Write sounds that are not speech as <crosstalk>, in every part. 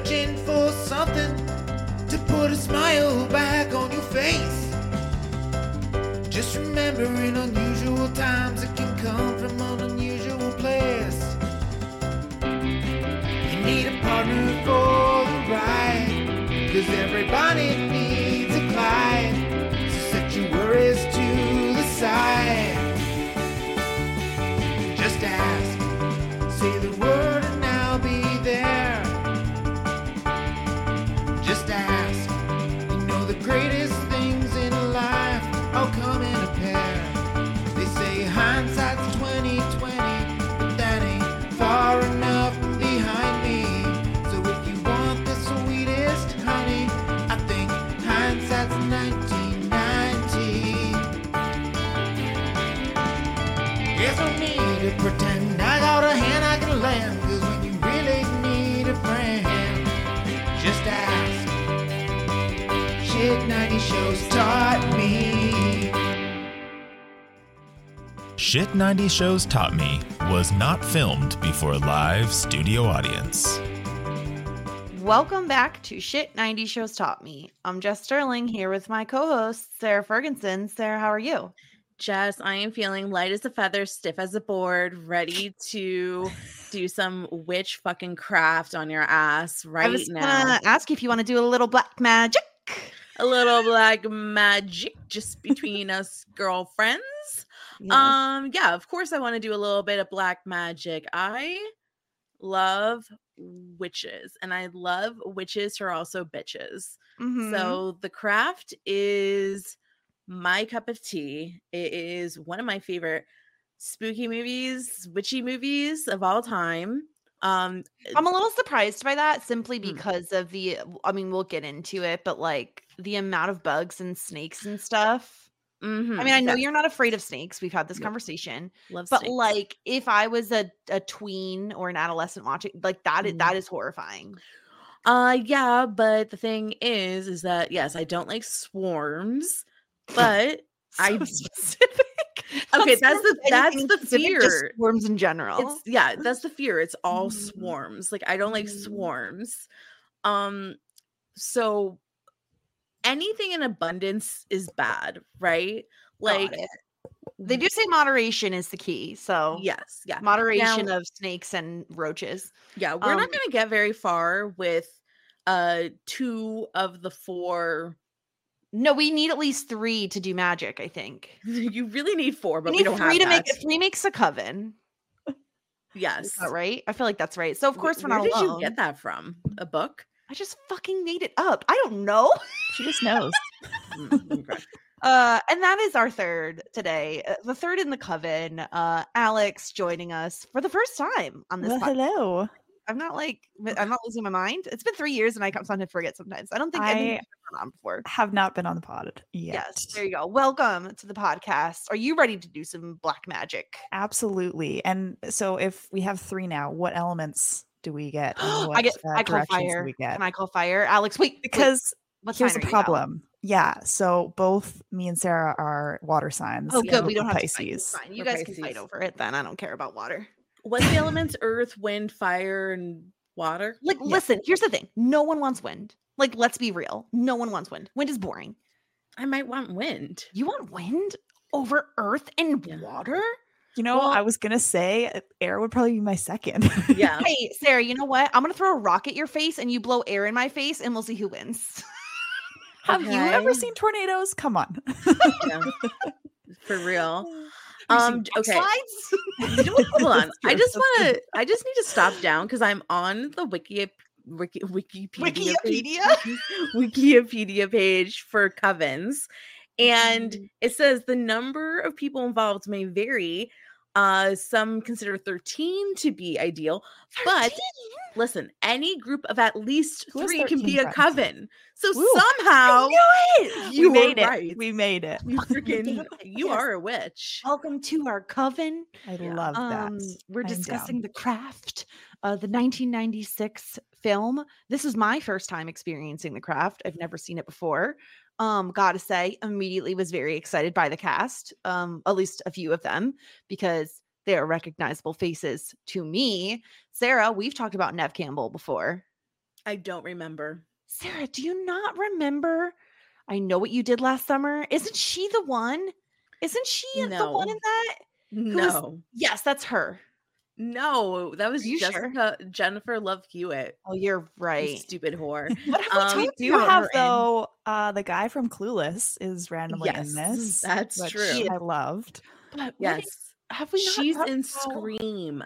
Searching for something to put a smile back on your face. Just remember, in unusual times, it can come from an unusual place. You need a partner for the ride. Cause everybody needs Shit 90 Shows Taught Me was not filmed before a live studio audience. Welcome back to Shit 90 Shows Taught Me. I'm Jess Sterling here with my co host, Sara Fergenson. Sara, how are you? Jess, I am feeling light as a feather, stiff as a board, ready to do some witch fucking craft on your ass right I was now. gonna ask if you want to do a little black magic. A little black magic just between <laughs> us girlfriends. Um, yeah, of course I want to do a little bit of black magic. I love witches and I love witches who are also bitches. Mhm. So the craft is my cup of tea. It is one of my favorite spooky movies, witchy movies of all time. Um I'm a little surprised by that simply Mm. because of the, I mean, we'll get into it, but like the amount of bugs and snakes and stuff. I mhm, mean, I know you're not afraid of snakes. We've had this conversation. love But snakes. like if I was a, a tween or an adolescent watching, like that is Mhm. that is horrifying. uh yeah, but the thing is is that yes, I don't like swarms, <laughs> but I- specific. <laughs> Okay, that's the- that's the fear. Swarms in general. it's yeah, that's the fear. It's all Mhm. swarms. Like I don't like Mhm. swarms. Um so anything in abundance is bad, right? Like they do say moderation is the key. So yes, yeah. moderation Now- of snakes and roaches. Yeah, we're Um, not going to get very far with uh two of the four. No, we need at least three to do magic. I think <laughs> you really need four, but we we, don't three have to make three makes a coven. <laughs> Yes. That right? I feel like that's right. So of course we're not. Where did alone. you get that from? A book? I just fucking made it up. I don't know. She just knows. Mm, okay. <laughs> Uh, and that is our third today. Uh, the third in the coven. Uh, Alix joining us for the first time on this. Well, hello. I'm not like I'm not losing my mind. It's been three years, and I come sometimes forget. Sometimes I don't think I- I've been on before. Have not been on the pod yet. Yes, there you go. Welcome to the podcast. Are you ready to do some black magic? Absolutely. And so if we have three now, what elements do we get? and <gasps> I get. uh, I call fire. we get? Can I call fire, Alix? Wait, wait, because what here's a the are problem. Yeah. So both me and Sara are water signs. Oh, good. we're don't have to fight. Pisces. Fine. You We're guys can fight over it then. I don't care about water. What's the elements? Earth, wind, fire, and water. Like, listen, here's the thing. No one wants wind. Like, let's be real. No one wants wind. Wind is boring. I might want wind. You want wind over earth and Yeah. water? You know, Well- I was gonna say uh, air would probably be my second. Yeah. <laughs> Hey, Sara, you know what? I'm gonna throw a rock at your face and you blow air in my face and we'll see who wins. <laughs> Have you ever seen tornadoes? Come on. yeah. For real. <laughs> Um, okay. mudslides? You know what? Hold on. I just wanna I just need to stop down because I'm on the wiki, wiki Wikipedia page- Wikipedia? Wikipedia page for covens, and Mm. it says the number of people involved may vary. Uh, some consider 13 to be ideal, but listen, any group of at least Who three can 13 be a coven. So Woo. somehow you we made it. right. We made it. You <laughs> freaking you Yes. are a witch. Welcome to our coven. I love that. Um, we're am down. discussing the craft, uh, the 1996 film. This is my first time experiencing the craft. I've never seen it before. Um, gotta say, immediately was very excited by the cast. Um, at least a few of them because they are recognizable faces to me. Sara, we've talked about Neve Campbell before. I don't remember. Sara, do you not remember? I know what you did last summer. Isn't she the one? Isn't she the one in that? was- No. Yes, that's her. No, that was you sure? Jennifer Love Hewitt. Oh, you're you right. Stupid whore. <laughs> What have Um, we do have her in? though uh the guy from Clueless is randomly Yes, in this. that's true. I loved. But Yes. is- have we? Not She's in about- Scream.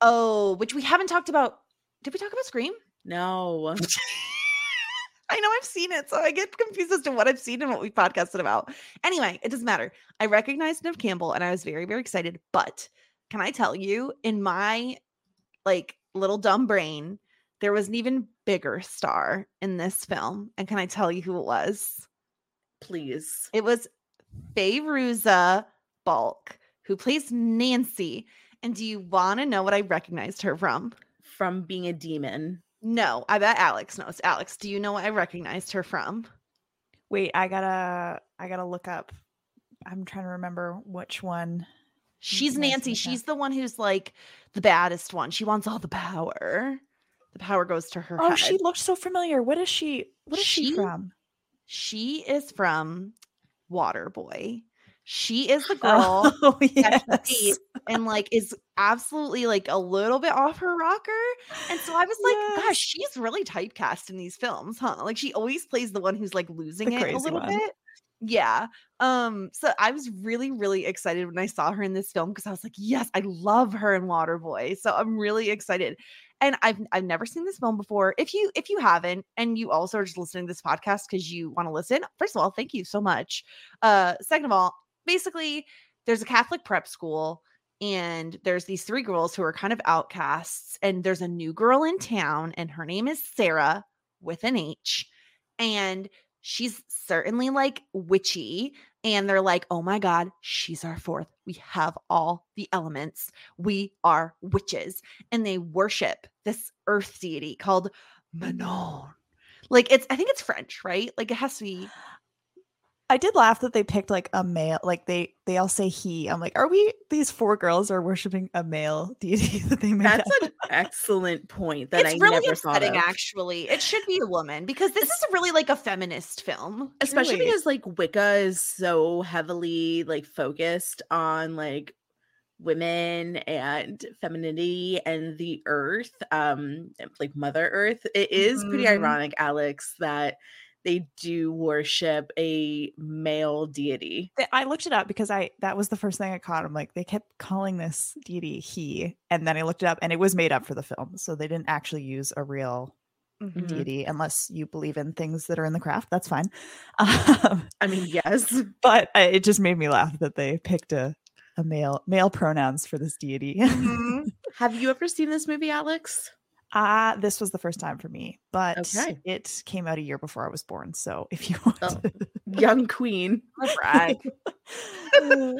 Oh, which we haven't talked about. Did we talk about Scream? No. <laughs> I know I've seen it, so I get confused as to what I've seen and what we podcasted about. Anyway, it doesn't matter. I recognized Neve Campbell and I was very, very excited. But can I tell you, in my like little dumb brain, there was an even bigger star in this film. And can I tell you who it was? Please. It was Fairuza Balk, who plays Nancy. And do you want to know what I recognized her from? From being a demon. No, I bet Alix knows. Alix, do you know what I recognized her from? Wait, I gotta I gotta look up. I'm trying to remember which one. She's Nancy. She's the one who's like the baddest one. She wants all the power. The power goes to her Oh, head. she looks so familiar. What is she? What is she, She- from? She is from Waterboy. She is the <laughs> girl Oh yes. and like is absolutely like a little bit off her rocker. And so I was like, Yes. gosh, she's really typecast in these films, huh? Like she always plays the one who's like losing it a little one. bit. Yeah. Um, so I was really, really excited when I saw her in this film because I was like, yes, I love her in Waterboy. So I'm really excited. And I've I've never seen this film before. If you if you haven't, and you also are just listening to this podcast because you want to listen, first of all, thank you so much. Uh, second of all, basically, there's a Catholic prep school and there's these three girls who are kind of outcasts and there's a new girl in town and her name is Sarah with an H and she's certainly like witchy and they're like oh my god she's our fourth. We have all the elements. We are witches. And they worship this earth deity called Manon. Like it's I think it's French right? Like it has to be I did laugh that they picked like a male, like they they all say he. I'm like, are we these four girls are worshiping a male deity <laughs> that they made? That's up? an excellent point that it's I really never thought upsetting of. actually it should be a woman because this is really like a feminist film Especially Truly. because like Wicca is so heavily like focused on like women and femininity and the earth, um, like Mother Earth. It is pretty Mhm. ironic, Alix, that they do worship a male deity. I looked it up because I that was the first thing I caught. I'm like, they kept calling this deity he, and then I looked it up, and it was made up for the film, so they didn't actually use a real Mhm. deity unless you believe in things that are in the craft. That's fine. <laughs> Um, I mean, yes. <laughs> but I, it just made me laugh that they picked a a male male pronouns for this deity. <laughs> Have you ever seen this movie, Alix? Ah, this was the first time for me, but Okay. it came out a year before I was born. So if you want, Oh, Young Queen. <laughs> brag. <laughs>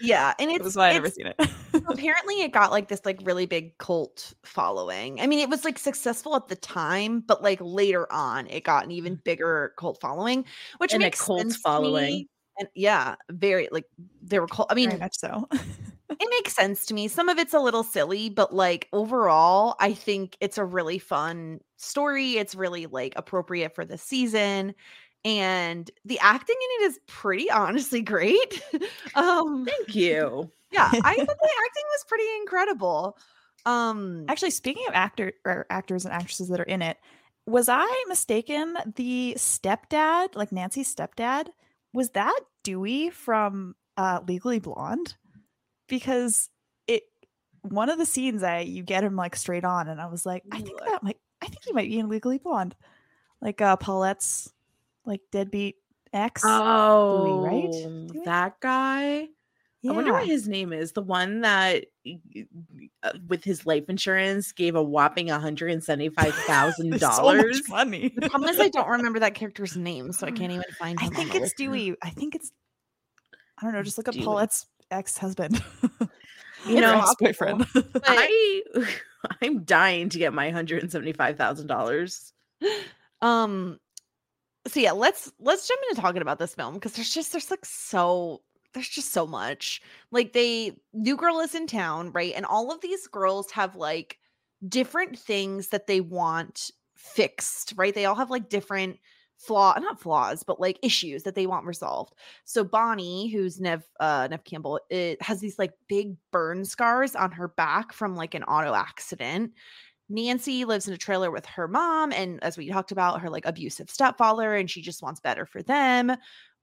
yeah and it's was why I never seen it. <laughs> apparently it got like this like really big cult following i mean it was like successful at the time but like later on it got an even bigger cult following which And a makes cult sense to following. and yeah very like they were cult i mean Very much so. It makes sense to me. Some of it's a little silly, but like overall, I think it's a really fun story. It's really like appropriate for the season. And the acting in it is pretty <laughs> honestly great. <laughs> um Thank you. yeah, I thought <laughs> the acting was pretty incredible. Um Actually, speaking of actor or actors and actresses that are in it, was I mistaken? The stepdad, like Nancy's stepdad, was that Dewey from uh, Legally Blonde? Because it one of the scenes I you get him like straight on, and I was like, I think that might, I think he might be in Legally Blonde, like uh, Paulette's like deadbeat ex. Oh, right? Dewey? that guy. I wonder what his name is. The one that, uh, with his life insurance, gave a whopping one hundred and seventy-five <laughs> thousand so dollars. money. the problem is I don't <laughs> remember that character's name, so I can't even find I think it's. Dewey. I think it's. I don't know. Just look up Dewey. Paulette's ex-husband. <laughs> You know, ex-boyfriend. <laughs> I, <laughs> I'm dying to get my one hundred and seventy-five thousand dollars. um so yeah let's let's jump into talking about this film because there's just there's like so there's just so much like they new girl is in town right and all of these girls have like different things that they want fixed right they all have like different flaw not flaws but like issues that they want resolved so bonnie who's neve uh neve campbell it has these like big burn scars on her back from like an auto accident Nancy lives in a trailer with her mom, and as we talked about, her like abusive stepfather, and she just wants better for them.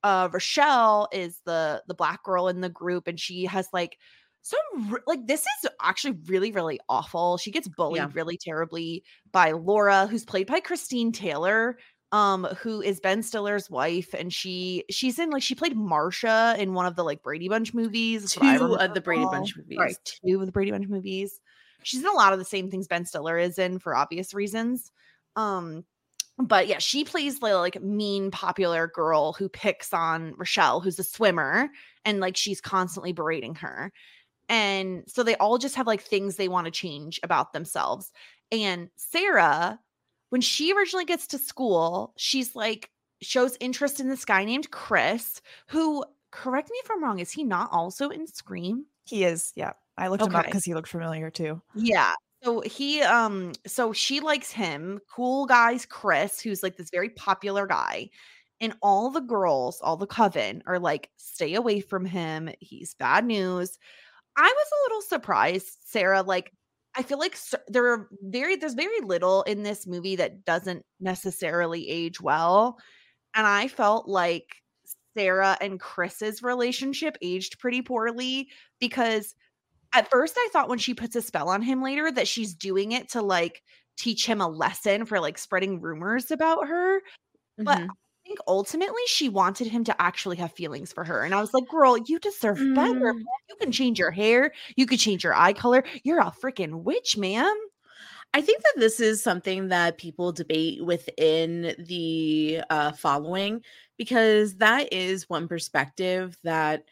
Uh, Rochelle is the the black girl in the group, and she has like some like this is actually really really awful. She gets bullied Yeah. really terribly by Laura, who's played by Christine Taylor, um, who is Ben Stiller's wife, and she she's in like she played Marsha in one of the like Brady Bunch movies. is what I Two of the Brady. Bunch movies. Right, two of the Brady Bunch movies. She's in a lot of the same things Ben Stiller is in for obvious reasons. Um, but yeah, she plays the like mean popular girl who picks on Rochelle, who's a swimmer, and like she's constantly berating her. And so they all just have like things they want to change about themselves. And Sarah, when she originally gets to school, she's like shows interest in this guy named Chris, who correct me if I'm wrong, is he not also in Scream? he is. Yeah, I looked him up because he looked familiar too. Yeah. So he um so she likes him, cool guys Chris, who's like this very popular guy. And all the girls, all the coven are like stay away from him. He's bad news. I was a little surprised, Sara, like I feel like there are very there's very little in this movie that doesn't necessarily age well. And I felt like Sarah and Chris's relationship aged pretty poorly because at first I thought when she puts a spell on him later that she's doing it to like teach him a lesson for like spreading rumors about her. But Mhm. I think ultimately she wanted him to actually have feelings for her. And I was like, girl, you deserve better. Mm. man. You can change your hair, you could change your eye color. You're a freaking witch, ma'am. I think that this is something that people debate within the uh, following because that is one perspective that,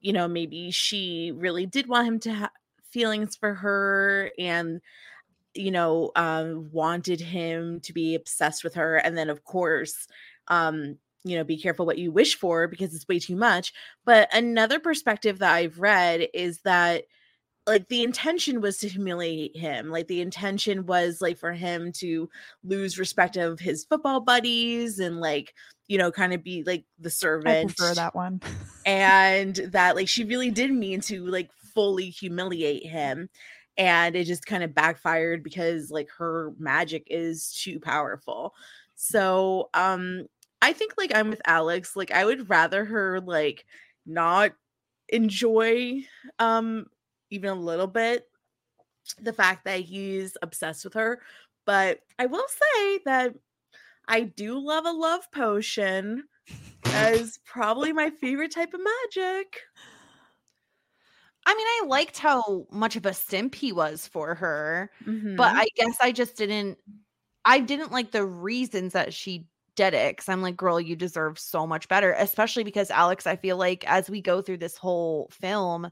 you know, maybe she really did want him to have feelings for her and, you know, um, wanted him to be obsessed with her. And then, of course, um, you know, be careful what you wish for because it's way too much. But another perspective that I've read is that like the intention was to humiliate him like the intention was like for him to lose respect of his football buddies and like you know kind of be like the I servant prefer that one. <laughs> and that like she really did mean to like fully humiliate him and it just kind of backfired because like her magic is too powerful so um i think like i'm with alix like i would rather her like not enjoy um even a little bit the fact that he's obsessed with her but i will say that i do love a love potion <laughs> as probably my favorite type of magic I mean, I liked how much of a simp he was for her. but Mhm. I guess I just didn't I didn't like the reasons that she did it cuz I'm like girl you deserve so much better especially because Alix I feel like as we go through this whole film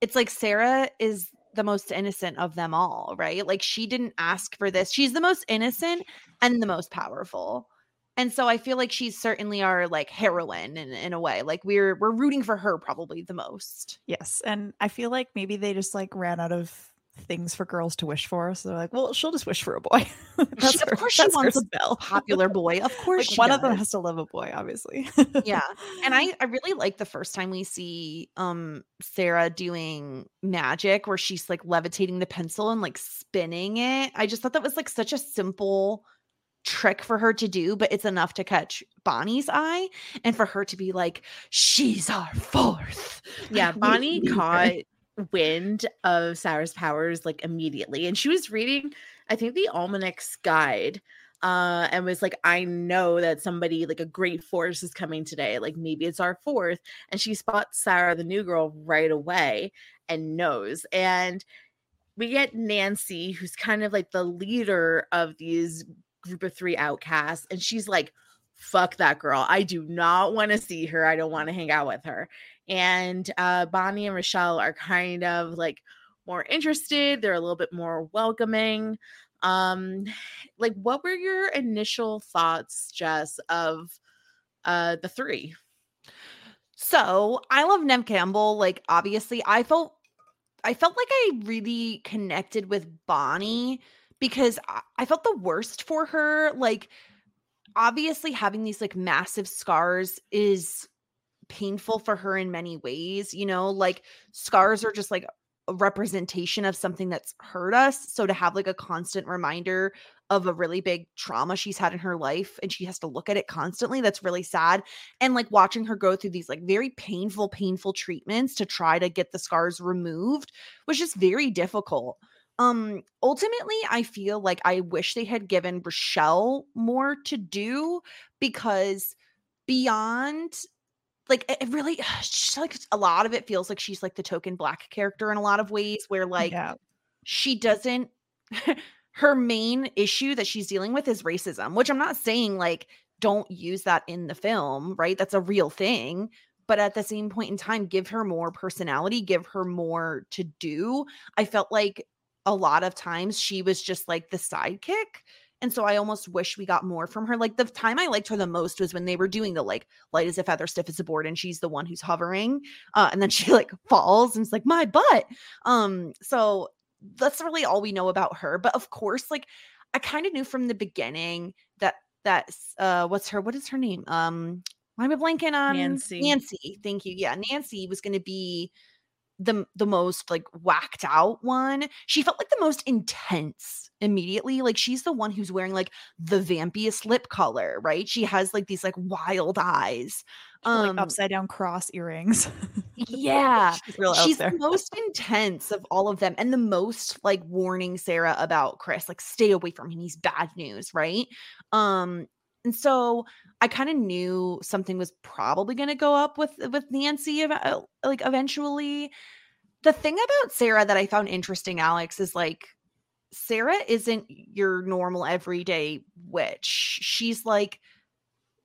it's like Sarah is the most innocent of them all right like she didn't ask for this she's the most innocent and the most powerful And so I feel like she's certainly our like heroine in, in a way. Like we're we're rooting for her probably the most. Yes. And I feel like maybe they just like ran out of things for girls to wish for. So they're like, well, she'll just wish for a boy. <laughs> She- of course she that's wants a spell. Popular boy. Of <laughs> course Like, one of them has to love a boy, obviously. <laughs> yeah and i i really like the first time we see um sarah doing magic where she's like levitating the pencil and like spinning it i just thought that was like such a simple trick for her to do but it's enough to catch bonnie's eye and for her to be like she's our fourth Yeah, Bonnie caught wind of Sarah's powers like immediately, and she was reading, I think, the Almanac's guide, uh, and was like, "I know that somebody like a great force is coming today. Like maybe it's our fourth. And she spots Sarah, the new girl, right away, and knows. And we get Nancy, who's kind of like the leader of these group of three outcasts, and she's like. Fuck that girl. I do not want to see her. I don't want to hang out with her and uh, Bonnie and Rochelle are kind of like more interested. They're a little bit more welcoming. Um, like, what were your initial thoughts, Jess, of uh the three? So I love Neve Campbell. Like, obviously, I felt I felt like I really connected with Bonnie because I, I felt the worst for her. Like, obviously, having these like massive scars is painful for her in many ways. You know, like scars are just like a representation of something that's hurt us. So to have like a constant reminder of a really big trauma she's had in her life and she has to look at it constantly, that's really sad and like watching her go through these like very painful painful treatments to try to get the scars removed was just very difficult um ultimately i feel like i wish they had given rochelle more to do because beyond like it really <sighs> she's like a lot of it feels like she's like the token black character in a lot of ways where like yeah. she doesn't <laughs> her main issue that she's dealing with is racism which i'm not saying like don't use that in the film right that's a real thing but at the same point in time give her more personality give her more to do i felt like a lot of times she was just like the sidekick and so i almost wish we got more from her. Like the time i liked her the most was when they were doing the like light as a feather stiff as a board and she's the one who's hovering uh, and then <laughs> she like falls and it's like my butt. Um so that's really all we know about her. But of course like i kind of knew from the beginning that that's uh what's her what is her name? Um why am i blanking on Nancy. nancy. Thank you. Yeah nancy was going to be the the most like whacked out one she felt like the most intense immediately like she's the one who's wearing like the vampiest lip color right? She has like these like wild eyes like um upside down cross earrings. <laughs> yeah She's she's the most intense of all of them and the most like warning sarah about chris like stay away from him he's bad news right? Um and so i kind of knew something was probably going to go up with with nancy about, uh, like eventually. The thing about sarah that i found interesting alix is like sarah isn't your normal everyday witch. She's like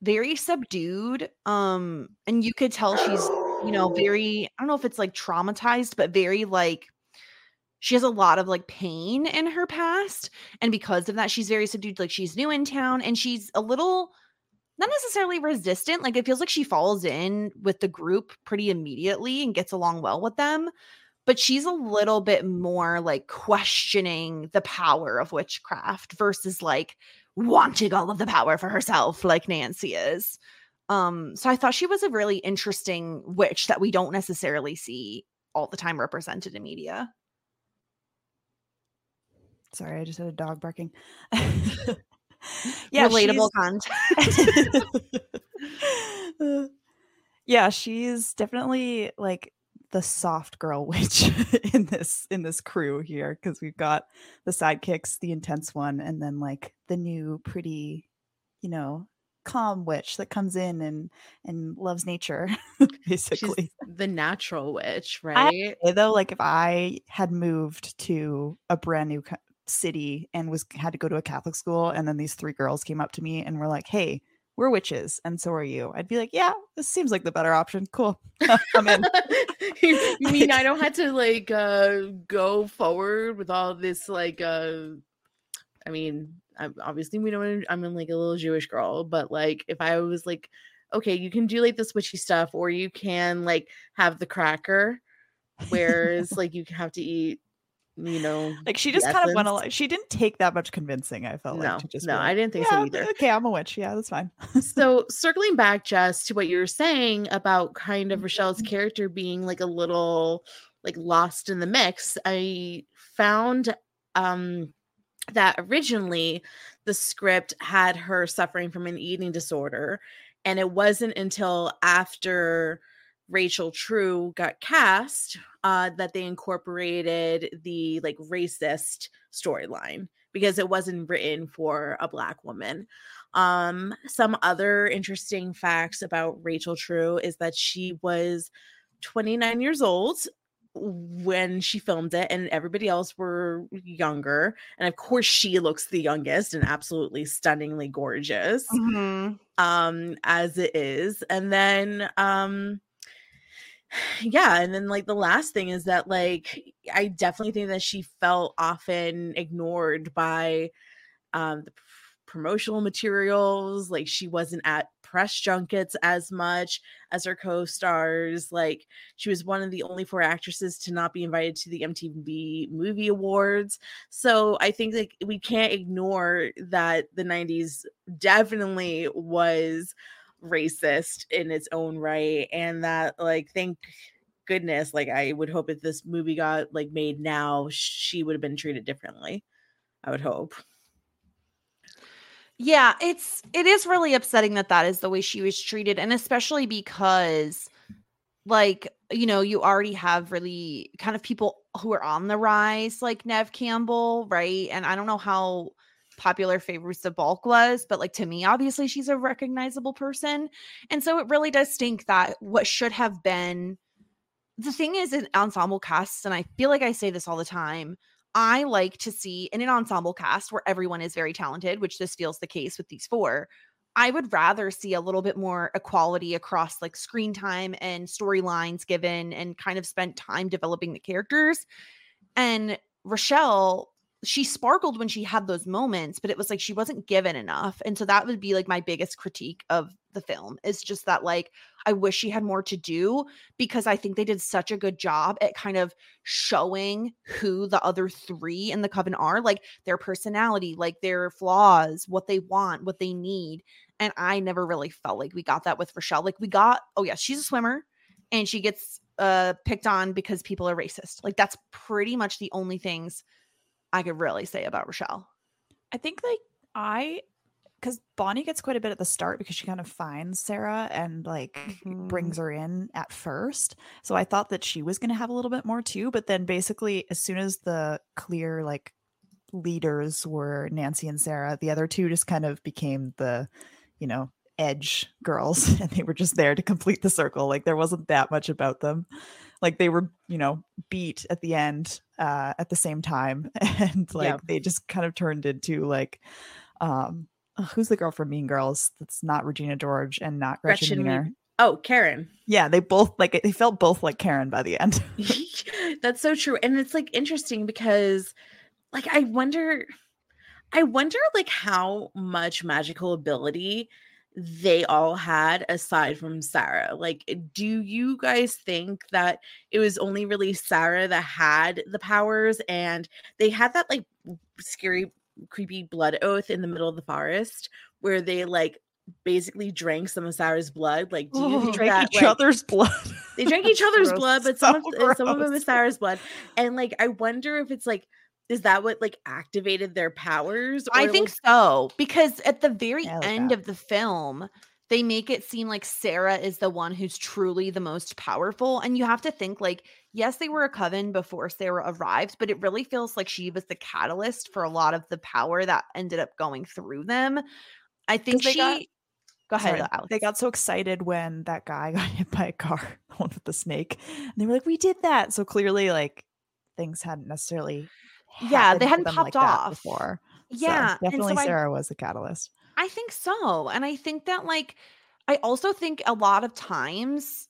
very subdued um and you could tell she's you know very i don't know if it's like traumatized but very like she has a lot of like pain in her past and because of that she's very subdued like she's new in town and she's a little not necessarily resistant like it feels like she falls in with the group pretty immediately and gets along well with them but she's a little bit more like questioning the power of witchcraft versus like wanting all of the power for herself like Nancy is. Um so I thought she was a really interesting witch that we don't necessarily see all the time represented in media. Sorry, I just had a dog barking. <laughs> <laughs> yeah, Relatable content. <laughs> yeah, she's definitely like the soft girl witch in this in this crew here because we've got the sidekicks, the intense one, and then like the new pretty, you know, calm witch that comes in and and loves nature, She's basically. the natural witch, right? say, though, like if I had moved to a brand new city and was had to go to a Catholic school, and then these three girls came up to me and were like, "Hey, we're witches, and so are you," I'd be like, "Yeah, this seems like the better option. Cool, <laughs> I'm in." <laughs> you mean I don't have to like uh go forward with all this like uh I mean, I'm, obviously we know I'm in like a little Jewish girl, but like if I was like, okay, you can do like the switchy stuff, or you can like have the cracker, whereas <laughs> like you have to eat, you know, Like she just kind of went along. She didn't take that much convincing. I felt No, like to just no, be I didn't think "Yeah, so either. Okay, I'm a witch. Yeah, that's fine. <laughs> so circling back just to what you were saying about kind Mm-hmm. of Rochelle's character being like a little like lost in the mix, I found um that originally the script had her suffering from an eating disorder and it wasn't until after Rachel True got cast uh, that they incorporated the like racist storyline because it wasn't written for a black woman. Um, some other interesting facts about Rachel True is that she was 29 years old when she filmed it and everybody else were younger and of course she looks the youngest and absolutely stunningly gorgeous Mhm. um as it is and then um yeah and then like the last thing is that like i definitely think that she felt often ignored by um the promotional materials like she wasn't at press junkets as much as her co-stars like she was one of the only four actresses to not be invited to the MTV Movie Awards. So i think like we can't ignore that the 90s definitely was racist in its own right and that like thank goodness like i would hope if this movie got like made now she would have been treated differently i would hope Yeah, it's it is really upsetting that that is the way she was treated and especially because like, you know, you already have really kind of people who are on the rise like Neve Campbell, right? And I don't know how popular Fairuza Balk was, but like to me obviously she's a recognizable person. And so it really does stink that what should have been the thing is in ensemble casts and I feel like I say this all the time, I like to see in an ensemble cast where everyone is very talented, which this feels the case with these four. I would rather see a little bit more equality across like screen time and storylines given and kind of spent time developing the characters. And Rochelle, she sparkled when she had those moments, but it was like she wasn't given enough. And so that would be like my biggest critique of the film is just that like I wish she had more to do because I think they did such a good job at kind of showing who the other three in the coven are, like their personality, like their flaws, what they want, what they need. And I never really felt like we got that with Rochelle. Like we got, oh yeah, she's a swimmer and she gets uh picked on because people are racist. Like that's pretty much the only things I could really say about Rochelle. I think like I because Bonnie gets quite a bit at the start because she kind of finds Sarah and like Mhm. brings her in at first. So I thought that she was going to have a little bit more too, but then basically as soon as the clear like leaders were Nancy and Sarah, the other two just kind of became the, you know, edge girls <laughs> and they were just there to complete the circle. Like there wasn't that much about them. Like they were, you know, beat at the end uh at the same time <laughs> and like Yeah. they just kind of turned into like um who's the girl from Mean Girls that's not Regina George and not Gretchen, Gretchen oh karen Yeah, they both like they felt both like Karen by the end. <laughs> That's so true. And it's like interesting because like I wonder I wonder like how much magical ability they all had aside from Sarah. Like eh, do you guys think that it was only really Sarah that had the powers and they had that like scary creepy blood oath in the middle of the forest where they like basically drank some of Sarah's blood like do you They think drank that, each like, other's blood. they drank each other's <laughs> blood, but So some of some of them is Sarah's blood. And like I wonder if it's like, is that what like activated their powers? I think like, so because at the very like end that. of the film, they make it seem like Sarah is the one who's truly the most powerful. And you have to think like, yes, they were a coven before Sarah arrived, but it really feels like she was the catalyst for a lot of the power that ended up going through them. I think they she. got- Go ahead, Sorry, Alix. They got so excited when that guy <laughs> got hit by a car, <laughs> the one with the snake. And they were like, "We did that!" So clearly, like things hadn't necessarily. Yeah, they hadn't popped like off. before. Yeah, and definitely so I Sarah was the catalyst. I think so. And I think that like I also think a lot of times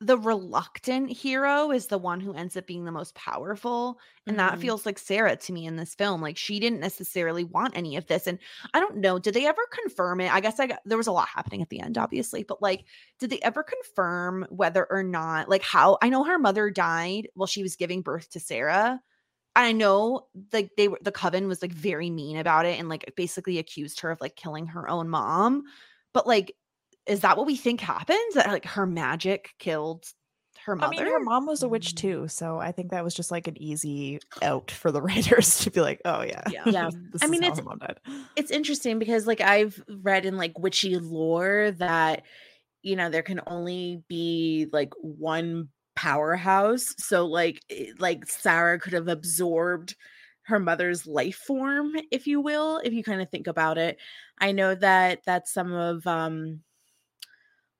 the reluctant hero is the one who ends up being the most powerful and that Mhm. feels like sarah to me in this film like she didn't necessarily want any of this and i don't know did they ever confirm it i guess i got there was a lot happening at the end obviously but like did they ever confirm whether or not like how i know her mother died while she was giving birth to sarah I know like they were the coven was like very mean about it and like basically accused her of like killing her own mom. But like, is that what we think happens? That like her magic killed her I mother? mean, her mom was a witch mm. too, so I think that was just like an easy out for the <laughs> writers to be like, "Oh yeah, <laughs> Yeah. Yeah. this I is mean, how it's- her mom died." it's interesting because like I've read in like witchy lore that you know there can only be like one powerhouse so like like Sarah could have absorbed her mother's life form if you will if you kind of think about it I know that that some of um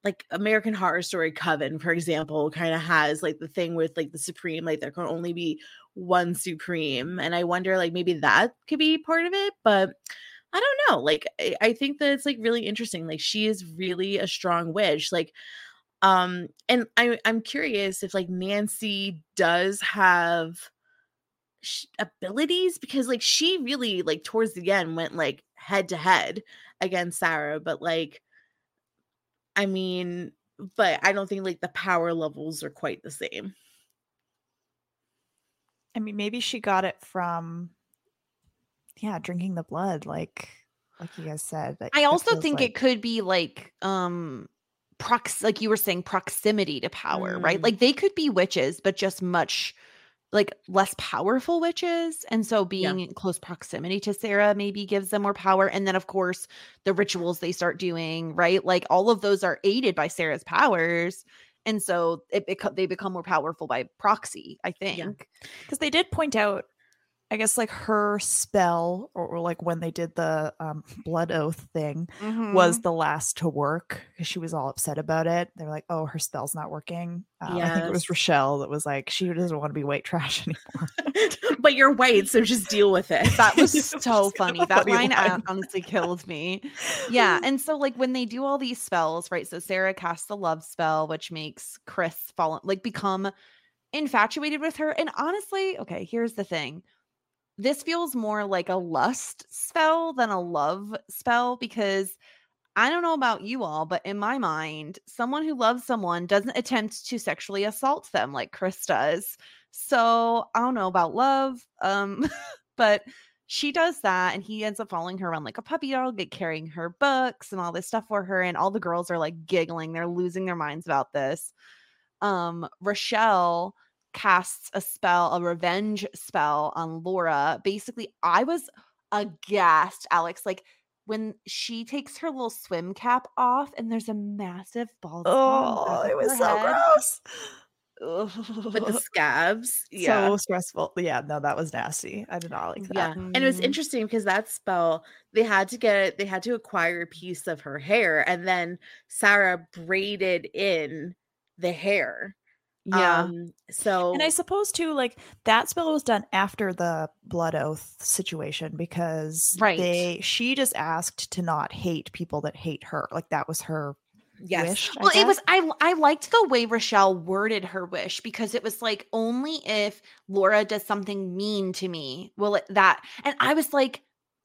like American Horror Story Coven for example kind of has like the thing with like the supreme like there can only be one supreme and I wonder like maybe that could be part of it but I don't know. Like I, I think that it's like really interesting. Like she is really a strong witch. Like um and I I'm curious if like Nancy does have sh- abilities because like she really like towards the end went like head to head against Sarah, but like I mean, but I don't think like the power levels are quite the same. I mean, maybe she got it from, yeah, drinking the blood, like like you guys said. that- I also think like- it could be like um prox like you were saying proximity to power, right? Mm. Like they could be witches, but just much like less powerful witches. And so being in close proximity to Sarah maybe gives them more power. And then of course the rituals they start doing, right? Like all of those are aided by Sarah's powers. And so it beco- they become more powerful by proxy, I think. because they did point out i guess like her spell or, or like when they did the um, blood oath thing was the last to work because she was all upset about it they were like oh her spell's not working um, i think it was rochelle that was like she doesn't want to be white trash <laughs> anymore <laughs> but you're white, so just deal with it. That <laughs> was so funny. That funny line uh, line. honestly killed me. Yeah. And so, like, when they do all these spells, right? So, Sarah casts the love spell, which makes Chris fall, like, become infatuated with her. And honestly, okay, here's the thing this feels more like a lust spell than a love spell because I don't know about you all, but in my mind, someone who loves someone doesn't attempt to sexually assault them like Chris does. So I don't know about love. Um, <laughs> but she does that and he ends up following her around like a puppy dog, like carrying her books and all this stuff for her. And all the girls are like giggling, they're losing their minds about this. Um, Rochelle casts a spell, a revenge spell on Laura. Basically, I was aghast, Alix. Like when she takes her little swim cap off and there's a massive bald spot oh it was so head. gross with the <laughs> scabs. Yeah. so stressful yeah no that was nasty i did not like that Yeah. And it was Mhm. interesting because that spell, they had to get, they had to acquire a piece of her hair and then Sarah braided in the hair. Yeah. Um, so, And I suppose too, like that spell was done after the blood oath situation because Right. they she just asked to not hate people that hate her. Like that was her yes. wish. I well it was i i liked the way rochelle worded her wish because it was like only if laura does something mean to me will it that and i was like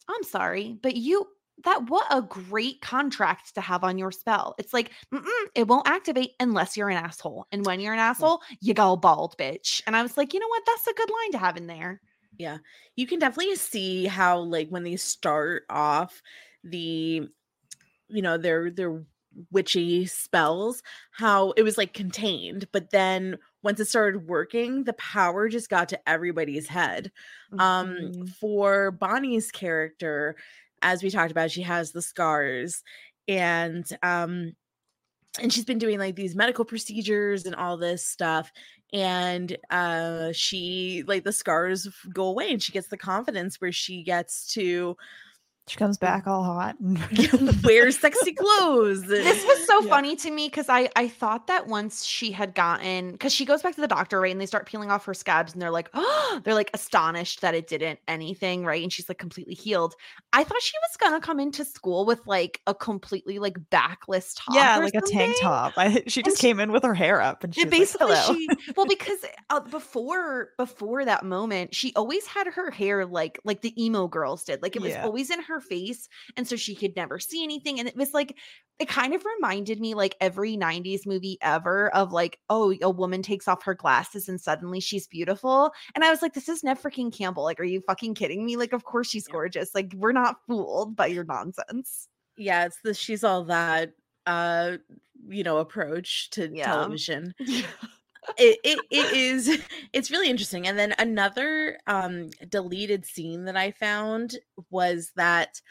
i'm sorry but you that what a great contract to have on your spell. It's like it won't activate unless you're an asshole and when you're an <laughs> asshole you go bald bitch. And i was like you know what? That's a good line to have in there. Yeah, you can definitely see how like when they start off the you know their their witchy spells how it was like contained but then once it started working the power just got to everybody's head. Um Mhm. for bonnie's character as we talked about she has the scars and um and she's been doing like these medical procedures and all this stuff and uh she like the scars go away and she gets the confidence where she gets to She comes back all hot. and- <laughs> <laughs> wears sexy clothes. this was so Yeah. funny to me because I I thought that once she had gotten because she goes back to the doctor right and they start peeling off her scabs and they're like oh <gasps> they're like astonished that it didn't anything right and she's like completely healed. I thought she was gonna come into school with like a completely like backless top. yeah, or like a tank top. I, <laughs> she just she- came in with her hair up, and she Yeah, basically like, "Hello." she well because uh, before before that moment she always had her hair like like the emo girls did like it was Yeah. always in her face and so she could never see anything and it was like it kind of reminded me like every 90s movie ever of like oh a woman takes off her glasses and suddenly she's beautiful and i was like this is Neve freaking campbell like are you fucking kidding me like of course she's gorgeous like we're not fooled by your nonsense yeah, it's the she's all that uh you know approach to Yeah. television. <laughs> it, it it is <laughs> it's really interesting and then another um deleted scene that i found was that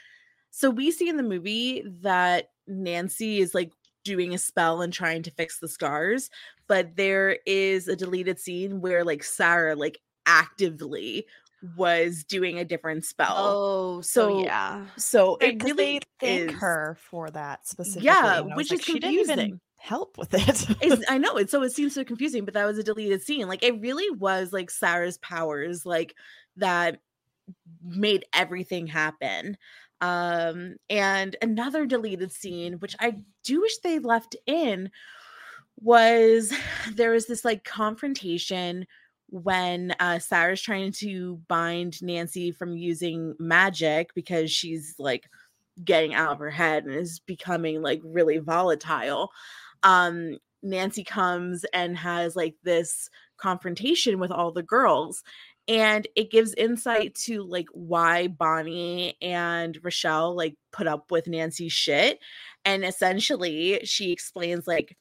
so we see in the movie that nancy is like doing a spell and trying to fix the scars but there is a deleted scene where like sarah like actively was doing a different spell oh So, so yeah so it really they thank is her for that specifically. Yeah, which like, is she didn't even confusing. Help with it. <laughs> I know so it seems so confusing, but that was a deleted scene. Like it really was like Sarah's powers, like that made everything happen. Um, and another deleted scene, which I do wish they left in, was <sighs> there was this like confrontation when uh Sarah's trying to bind Nancy from using magic because she's like getting out of her head and is becoming like really volatile um Nancy comes and has like this confrontation with all the girls and it gives insight to like why Bonnie and Rochelle like put up with Nancy's shit and essentially she explains like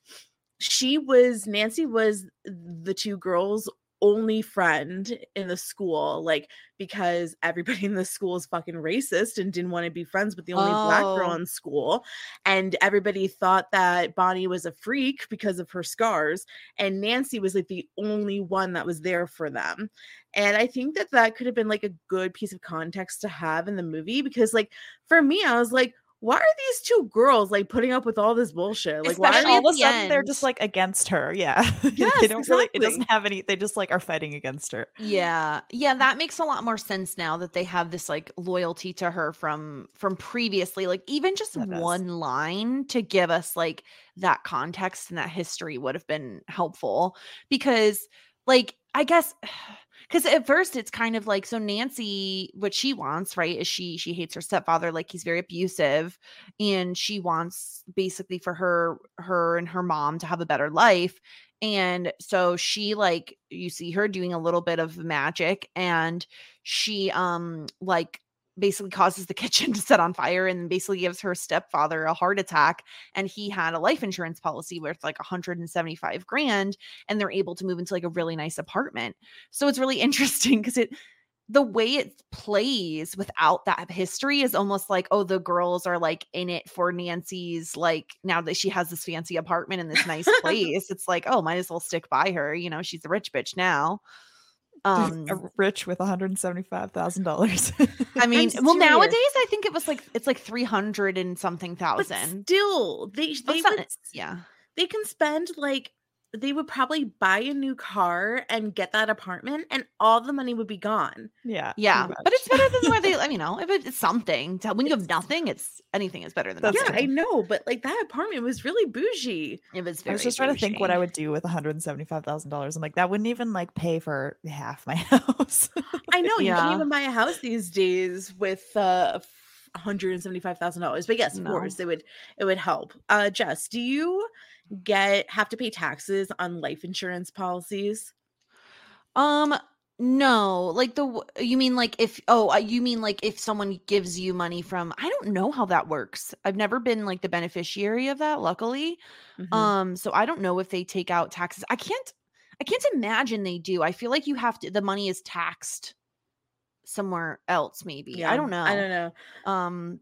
she was Nancy was the two girls only friend in the school like because everybody <laughs> in the school is fucking racist and didn't want to be friends with the only black girl Oh. in school and everybody thought that Bonnie was a freak because of her scars and Nancy was like the only one that was there for them and I think that that could have been like a good piece of context to have in the movie because like for me I was like why are these two girls like putting up with all this bullshit like why are all of a the sudden they're just like against her. Yeah. <laughs> Yes, they don't really it doesn't have any they just like are fighting against her. Yeah. Yeah, that makes a lot more sense now that they have this like loyalty to her from from previously. Like even just That does. one line to give us like that context and that history would have been helpful because like I guess <sighs> because at first it's kind of like so Nancy what she wants right is she she hates her stepfather like he's very abusive and she wants basically for her her and her mom to have a better life and so she like you see her doing a little bit of magic and she um like basically causes the <laughs> kitchen to set on fire and basically gives her stepfather a heart attack and he had a life insurance policy worth like 175 grand and they're able to move into like a really nice apartment. So it's really <laughs> interesting because it the way it plays without that history is almost like oh the girls are like in it for Nancy's like now that she has this fancy apartment in this nice <laughs> place it's like oh might as well stick by her you know she's a rich bitch now um rich with $175,000. I <laughs> mean I'm well serious. nowadays I think it was like it's like 300 and something but thousand still they they it's not- would yeah they can spend like they would probably buy a new car and get that apartment and all the money would be gone yeah. yeah but it's better than where they <laughs> I mean, you know if it's something to- when you have nothing it's anything is better than That's nothing yeah i know but like that apartment was really bougie it was I was just trying to think what I would do with $175,000. I'm like, that wouldn't even like pay for half my <laughs> house. i know you can't even buy a house these days with uh $175,000 but yes of No. course it would it would help uh jess do you get have to pay taxes on life insurance policies Um, no, like the you mean like if oh you mean like if someone gives you money from I don't know how that works. I've never been like the beneficiary of that, luckily. Mhm. Um, so I don't know if they take out taxes. I can't I can't imagine they do. I feel like you have to the money is taxed somewhere else maybe. I don't know. i don't know Um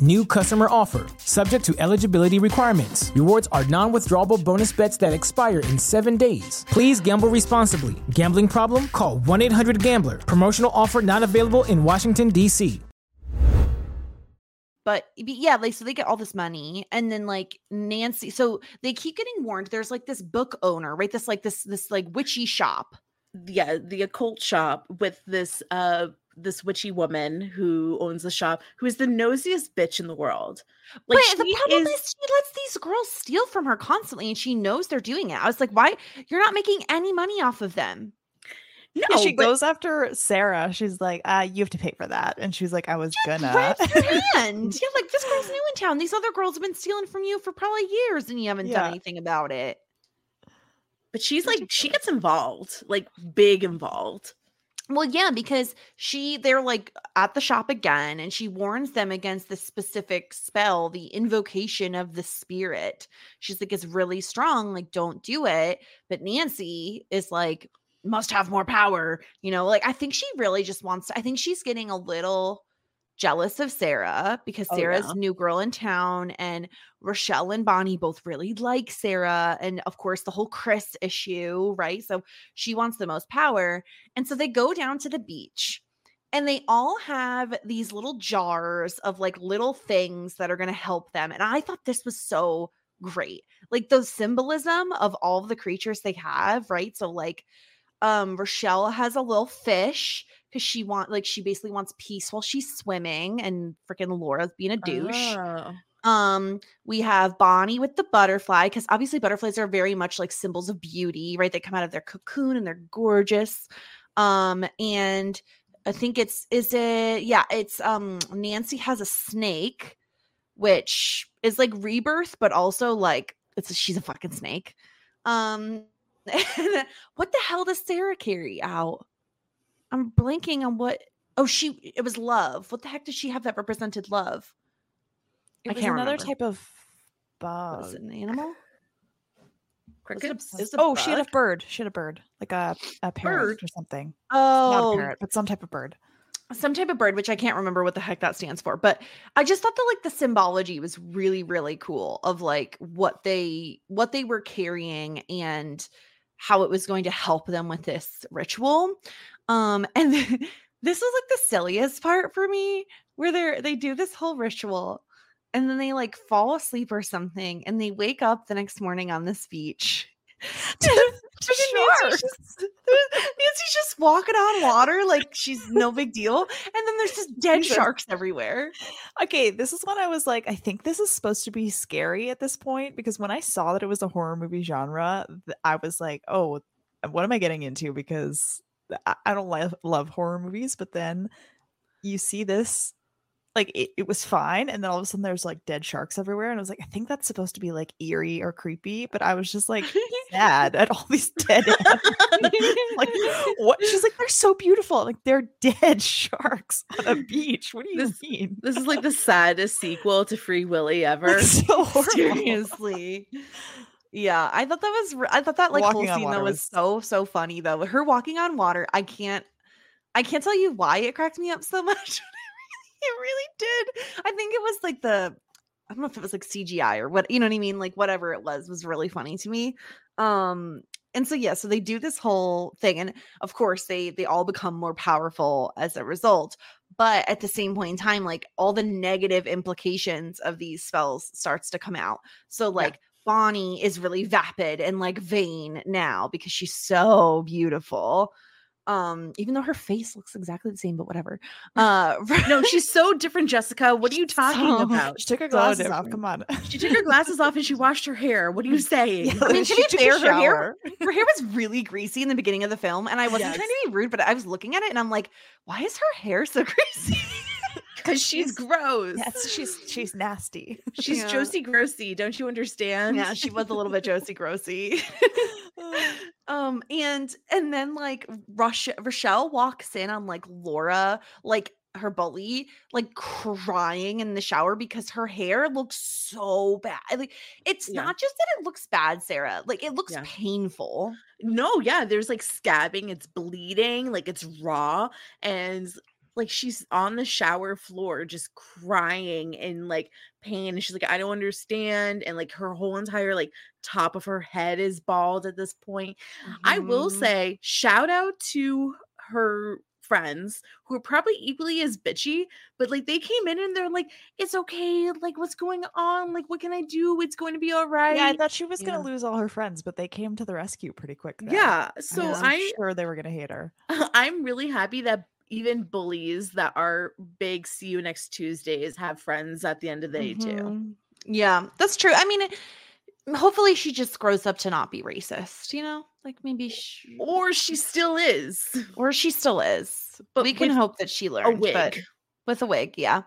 New customer offer, subject to eligibility requirements. Rewards are non withdrawable bonus bets that expire in seven days. Please gamble responsibly. Gambling problem? Call 1 800 Gambler. Promotional offer not available in Washington, D.C. but but yeah, like so they get all this money, and then like Nancy, so they keep getting warned. There's like this book owner, right? This like this this like witchy shop. yeah the occult shop with this uh this witchy woman who owns the shop who is the nosiest bitch in the world like but the problem is- is, she lets these girls steal from her constantly, and she knows they're doing it. I was like, why? You're not making any money off of them. no Yeah, she but- goes after Sarah. She's like, uh, you have to pay for that. And she's like, I was gonna. Grab your hand. Yeah, like this girl's new in town. These other girls have been stealing from you for probably years, and you haven't Yeah. done anything about it. but she's like she gets involved like big involved Well, yeah, because she they're like at the shop again and she warns them against the specific spell, the invocation of the spirit. She's like, it's really strong, like, don't do it. But Nancy is like, must have more power, you know, like I think she really just wants to, I think she's getting a little jealous of Sarah because Oh, Sarah's yeah. new girl in town and Rochelle and Bonnie both really like Sarah. And of course, the whole Chris issue, right? So she wants the most power. And so they go down to the beach and they all have these little jars of like little things that are going to help them. And I thought this was so great. Like the symbolism of all of the creatures they have, right? So like um Rochelle has a little fish because she want like she basically wants peace while she's swimming and freaking Laura's being a douche. Oh. Um, we have Bonnie with the butterfly because obviously butterflies are very much like symbols of beauty, right? They come out of their cocoon and they're gorgeous. Um, and I think it's is it yeah, it's um Nancy has a snake, which is like rebirth, but also like it's a, she's a fucking snake. Um, <laughs> what the hell does Sarah carry out? I'm blanking on what. Oh, she it was love. What the heck does she have that represented love? It I was can't another remember. type of bug. Was it an animal? It a- crickets it a Oh, she had a bird. She had a bird, like a a parrot Bird? or something. Oh, Not a Oh, parrot, but some type of bird. some type of bird, which I can't remember what the heck that stands for. But I just thought that like the symbology was really, really cool of like what they what they were carrying and how it was going to help them with this ritual. Um, and <laughs> this was like the silliest part for me, where they're they do this whole ritual and then they like fall asleep or something, and they wake up the next morning on this beach. <laughs> Freaking Nancy's just, <laughs> Nancy's just walking on water like she's no big deal. And then there's just dead sharks everywhere. Okay, this is when I was like, I think this is supposed to be scary at this point because when I saw that it was a horror movie genre, I was like, oh, what am I getting into? Because I, don't love, love horror movies, but then you see this, like it, it was fine, and then all of a sudden there's like dead sharks everywhere, and I was like, I think that's supposed to be like eerie or creepy, but I was just like sad at all these <laughs> dead like what? She's like, they're so beautiful, like they're <laughs> dead sharks on a beach. What do you This- mean? this is like the saddest sequel to free willy <laughs> ever It's so horrible. Seriously. Yeah, I thought that was I thought that like Walking whole scene though was was- so so funny though. Her walking on water, I can't I can't tell you why it cracked me up so <laughs> much. it really did. I think it was like the I don't know if it was like CGI or what, you know what I mean? Like whatever it was was really funny to me. Um and so yeah, so they do this whole thing and of course they they all become more powerful as a result. But at the same point in time like all the negative implications of these spells starts to come out. So like Bonnie is really vapid and like vain now because she's so beautiful. Um, even though her face looks exactly the same, but whatever. <laughs> Uh, <laughs> No, she's so different, Jessica. What are you talking So- about? <laughs> She took her So glasses off. Come on. She took her glasses off and she washed her hair. What are you saying? Yeah, I mean, to she be took fair, her hair, her hair was really greasy in the beginning of the film, and I wasn't trying to be rude, but I was looking at it and I'm like, why is her hair so greasy? Because she's gross. Yes, she's she's nasty. <laughs> She's Yeah. Josie Grossy. Don't you understand? yeah, she was a little bit Josie Grossy. <laughs> <laughs> um, and and then like Rush Rochelle walks in on like Laura, like her bully, like crying in the shower because her hair looks so bad. Like it's Yeah. not just that it looks bad, Sarah. Like it looks Yeah. painful. No, yeah, there's like scabbing, it's bleeding, like it's raw, and like she's on the shower floor just crying in like pain. And she's like, I don't understand. And like her whole entire like top of her head is bald at this point. I will Mhm. say, shout out to her friends who are probably equally as bitchy, but like they came in and they're like, it's okay. Like, what's going on? Like, what can I do? It's going to be all right. Yeah, I thought she was Yeah. gonna lose all her friends, but they came to the rescue pretty quick. there. yeah. So I sure they were gonna hate her. <laughs> I'm really happy that even bullies that are big see you next Tuesdays have friends at the end of the day too. Mhm. Yeah, that's true. I mean, hopefully she just grows up to not be racist, you know? Like maybe she Or she still is. or she still is. But we can hope that she A wig. But with a wig, yeah.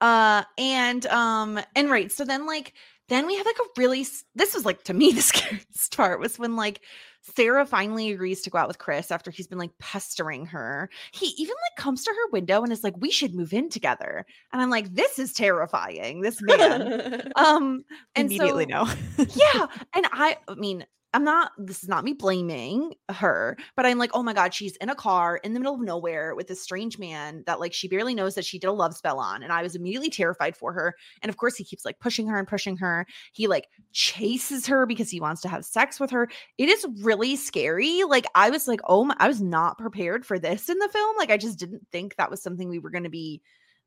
Uh and um and right, so then like then we have like a really this was like to me <laughs> the scariest part was when like Sarah finally agrees to go out with Chris after he's been like pestering her. He even like comes to her window and is like, "We should move in together." And I'm like, "This is terrifying." This man. <laughs> um, and Immediately so, no. yeah and i i mean i'm not this is not me blaming her but i'm like oh my god she's in a car in the middle of nowhere with this strange man that like she barely knows that she did a love spell on and i was immediately terrified for her and of course he keeps like pushing her and pushing her. He like chases her because he wants to have sex with her. It is really scary like i was like oh my i was not prepared for this in the film like i just didn't think that was something we were going to be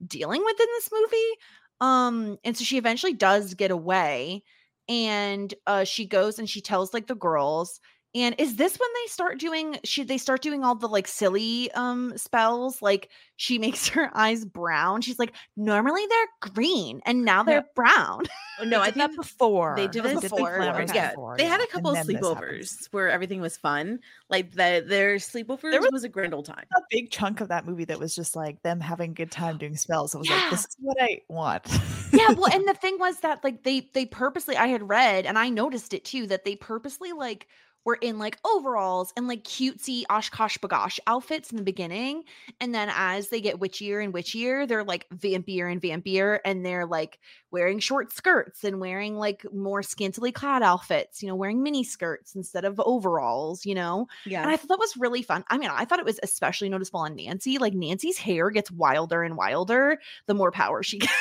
dealing with in this movie um and so she eventually does get away and uh she goes and she tells like the girls and is this when they start doing should they start doing all the like silly um spells like she <laughs> makes her eyes brown she's like normally they're green and now they're brown Oh, <laughs> no, I did that think before. they did this before, yeah, before, they had a couple of and then this sleepovers where everything was fun. Like the their sleepovers was- was, a grand old time. A big chunk of that movie that was just like them having a good time doing spells. It was Yeah. like this is what I want. yeah well <laughs> and the thing was that like they they purposely i had read and i noticed it too that they purposely like were in like overalls and like cutesy OshKosh B'gosh outfits in the beginning and then as they get witchier and witchier they're like vampier and vampier and they're like wearing short skirts and wearing like more scantily clad outfits you know wearing mini skirts instead of overalls you know Yeah. and I thought that was really fun. I mean, I thought it was especially noticeable on Nancy. Like Nancy's hair gets wilder and wilder the more power she <laughs> gets.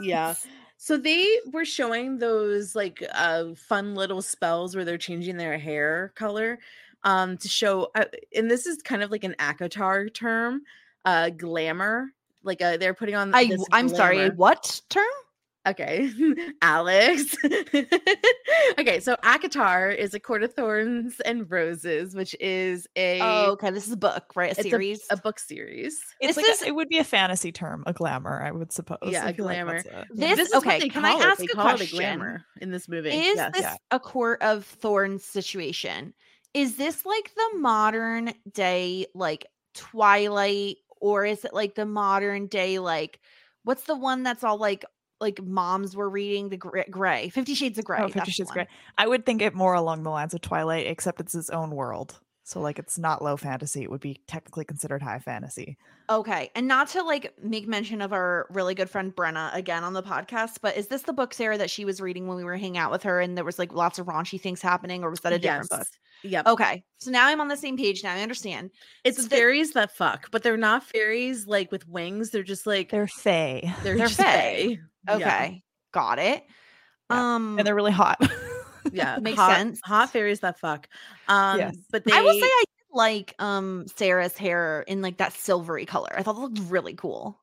yeah. So they were showing those like uh fun little spells where they're changing their hair color um to show uh, and this is kind of like an ACOTAR term uh glamour like uh they're putting on I this I'm sorry, what term? Okay, <laughs> Alix. <laughs> okay, so ACOTAR is a court of thorns and roses, which is a Oh, okay. This is a book, right? A it's a- series. a, book series. It's This like a- is- it would be a fantasy term, a glamour, I would suppose. Yeah, I a feel like glamour. This- this is okay, what they can I ask They a call it a question? glamour in this movie. is yes. this Yeah. a court of thorns situation? Is this like the modern day like Twilight, or is it like the modern day like what's the one that's all like like moms were reading the gray, gray Fifty Shades of Gray? Oh, Fifty Shades one. Grey. I would think it more along the lines of Twilight, except it's its own world. So like it's not low fantasy. It would be technically considered high fantasy. Okay. And not to like make mention of our really good friend Brenna again on the podcast, but is this the book, Sarah, that she was reading when we were hanging out with her and there was like lots of raunchy things happening, or was that a different book? Yep. Okay. So now I'm on the same page. Now I understand. it's so fairies that fuck, but they're not fairies like with wings. They're just like They're fae. they're, they're fae. fae. Okay. Got it. Yeah. Um and they're really hot. Yeah, <laughs> yeah. Makes hot, sense. Hot fairies that fuck. Um, Yes. but they. I will say I did like um Sarah's hair in like that silvery color. I thought it looked really cool.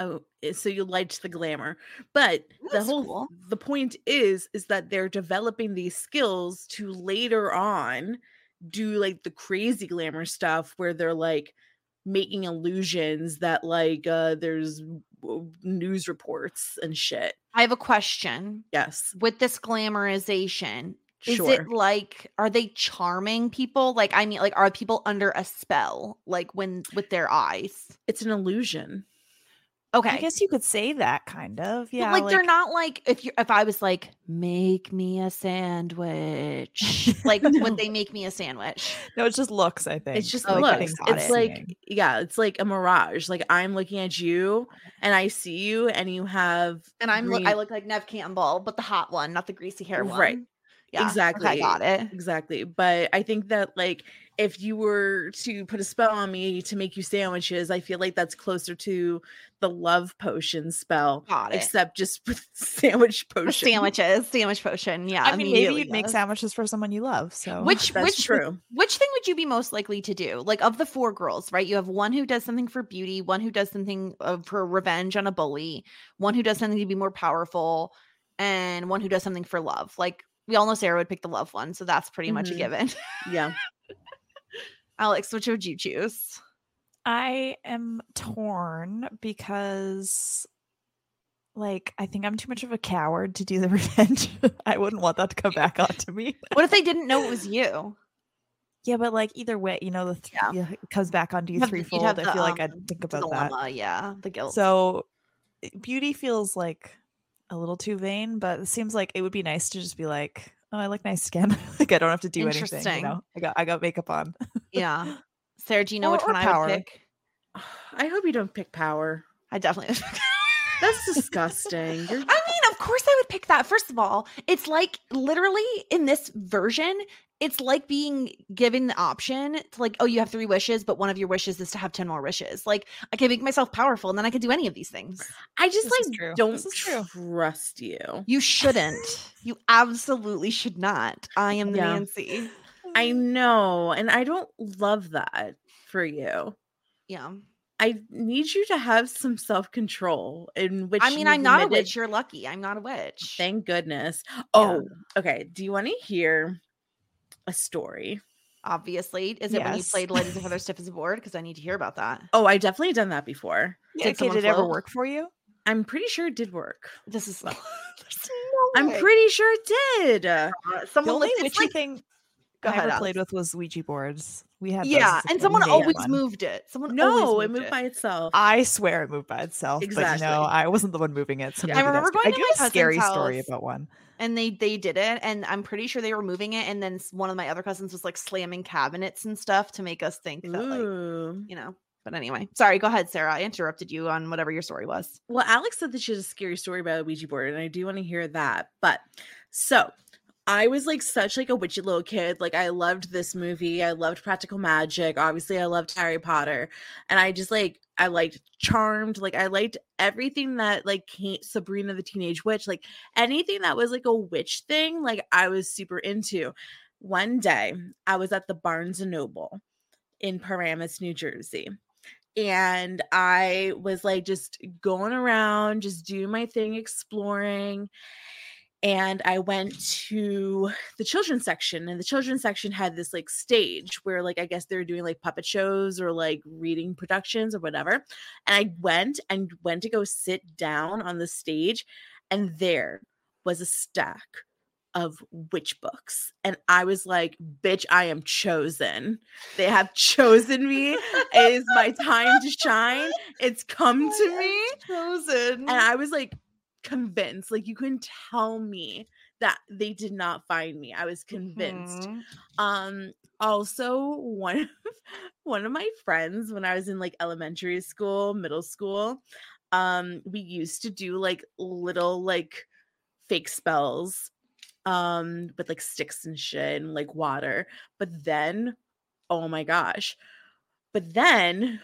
Oh, eh, so you liked the glamour, but the whole cool. the point is is that they're developing these skills to later on do like the crazy glamour stuff where they're like making illusions that like uh there's news reports and shit. I have a question. Yes. With this glamorization, is Sure. it like are they charming people? Like I mean like are people under a spell like when with their eyes? it's an illusion. Okay. I guess you could say that kind of. Yeah. like, they're not like if you if I was like make me a sandwich <laughs> like No. would they make me a sandwich? No, it's just looks, I think. It's just Oh, like, looks. It's it. like yeah, it's like a mirage. Like I'm looking at you and I see you and you have And I'm look green- I look like Neve Campbell, but the hot one, not the greasy hair one. Right. Yeah. okay, Exactly. got it. Exactly. But I think that like if you were to put a spell on me to make you sandwiches, I feel like that's closer to the love potion spell. Got it. Except just <laughs> with sandwich potion. Sandwiches, sandwich potion. Yeah. I mean, maybe you'd make sandwiches for someone you love. So Which That's which true. which thing would you be most likely to do? Like of the four girls, right? You have one who does something for beauty, one who does something uh, for revenge on a bully, one who does something to be more powerful, and one who does something for love. Like we all know Sarah would pick the love one, so that's pretty much a Mhm. given. Yeah. <laughs> Alix, which would you choose? I am torn because like I think I'm too much of a coward to do the <laughs> revenge. I wouldn't want that to come back onto me. What if they didn't know it was you? Yeah, but like either way, you know, the th- Yeah. yeah. it comes back onto you the- you'd threefold. have I the, feel like um, I'd think The about that. yeah, the guilt. So beauty feels like a little too vain, but it seems like it would be nice to just be like, oh, I like nice skin. <laughs> like I don't have to do anything. You know, I got I got makeup on. Yeah, Sarah, do you know Or- which one I would pick? <sighs> I hope you don't pick power. I definitely. That's <laughs> disgusting. You're I mean, of course I would pick that. First of all, it's like literally in this version, it's like being given the option to like, oh, you have three wishes, but one of your wishes is to have 10 more wishes. Like I can make myself powerful and then I could do any of these things. I just This like don't This is true. trust you. You shouldn't. you <laughs> absolutely should not. I am the Yeah. Nancy. I know, and I don't love that for you. Yeah. I need you to have some self control in which I mean, I'm not a witch. You're lucky. I'm not a witch. Thank goodness. Oh, okay. Do you want to hear a story? Obviously. Is it when you played Ladies of Feather Stiff as a board? Because I need to hear about that. Oh, I definitely done that before. Yeah, Did okay, did it ever work for you? I'm pretty sure it did work. This is. <laughs> No I'm pretty sure it did. Uh, The only witchy like- thing Go I ahead, ever played with was Ouija boards. We had Yeah, and someone always one. moved it. Someone No, always it moved moved by itself. I swear it moved by itself. But Exactly. no, I wasn't the one moving it. So Yeah. I remember going I to do have a scary story about one. and they they did it and i'm pretty sure they were moving it and then one of my other cousins was like slamming cabinets and stuff to make us think that like you know but anyway sorry go ahead sarah i interrupted you on whatever your story was Well, Alix said that she has a scary story about a Ouija board, and I do want to hear that. But so I was like such like a witchy little kid. Like I loved this movie. I loved practical magic. Obviously, I loved Harry Potter. And I just like I liked Charmed. Like I liked everything that like came Sabrina the Teenage Witch. Like anything that was like a witch thing, like I was super into. One day I was at the Barnes and Noble in Paramus, New Jersey and I was like just going around, just doing my thing, exploring. And I went to the children's section, and the children's section had this like stage where, like, I guess they were doing like puppet shows or like reading productions or whatever. And I went and went to go sit down on the stage, and there was a stack of witch books. And I was like, bitch, I am chosen. They have chosen me. It is my time to shine. It's <laughs> oh come to me. chosen And I was like convinced, like you couldn't tell me that they did not find me. I was convinced. Mhm. Um also one of one of my friends when I was in like elementary school, middle school, um we used to do like little like fake spells um with like sticks and shit and like water. But then oh my gosh. But then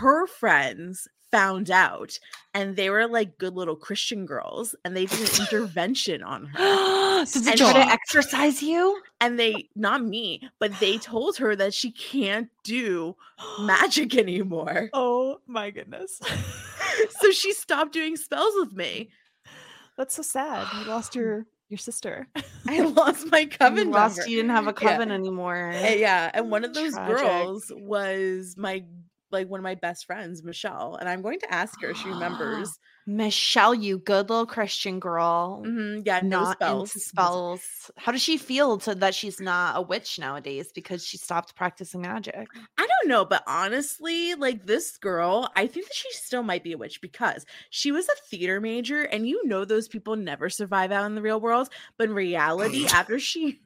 her friends found out and they were like good little Christian girls and they did an <laughs> intervention on her <gasps> did they And try to exercise you and they not me but they told her that she can't do <gasps> magic anymore Oh my goodness. <laughs> so she stopped doing spells with me <laughs> That's so sad. You lost <sighs> your Your sister. I lost my You coven lost. number. You didn't have a Yeah. coven anymore. Uh, yeah, and one of those Tragic. girls was my like one of my best friends, Michelle, and I'm going to ask her if she <gasps> remembers. Michelle, you good little Christian girl. Mhm, yeah, no not spells. into spells. How does she feel to that she's not a witch nowadays because she stopped practicing magic? I don't know, but honestly, like this girl, I think that she still might be a witch because she was a theater major, and you know those people never survive out in the real world. But in reality, <laughs> after she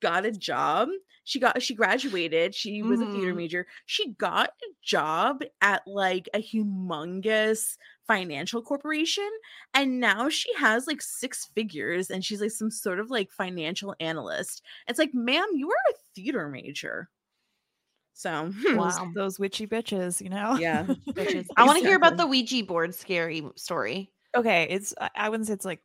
got a job, she got she graduated. She was a theater Mhm. major. She got a job at like a humongous financial corporation, and now she has like six figures, and she's like some sort of like financial analyst. It's like, ma'am, you are a theater major. So <laughs> Wow. those witchy bitches, you know? yeah. <laughs> Bitches. I want to hear about the Ouija board scary story. Okay, it's I- I wouldn't say it's like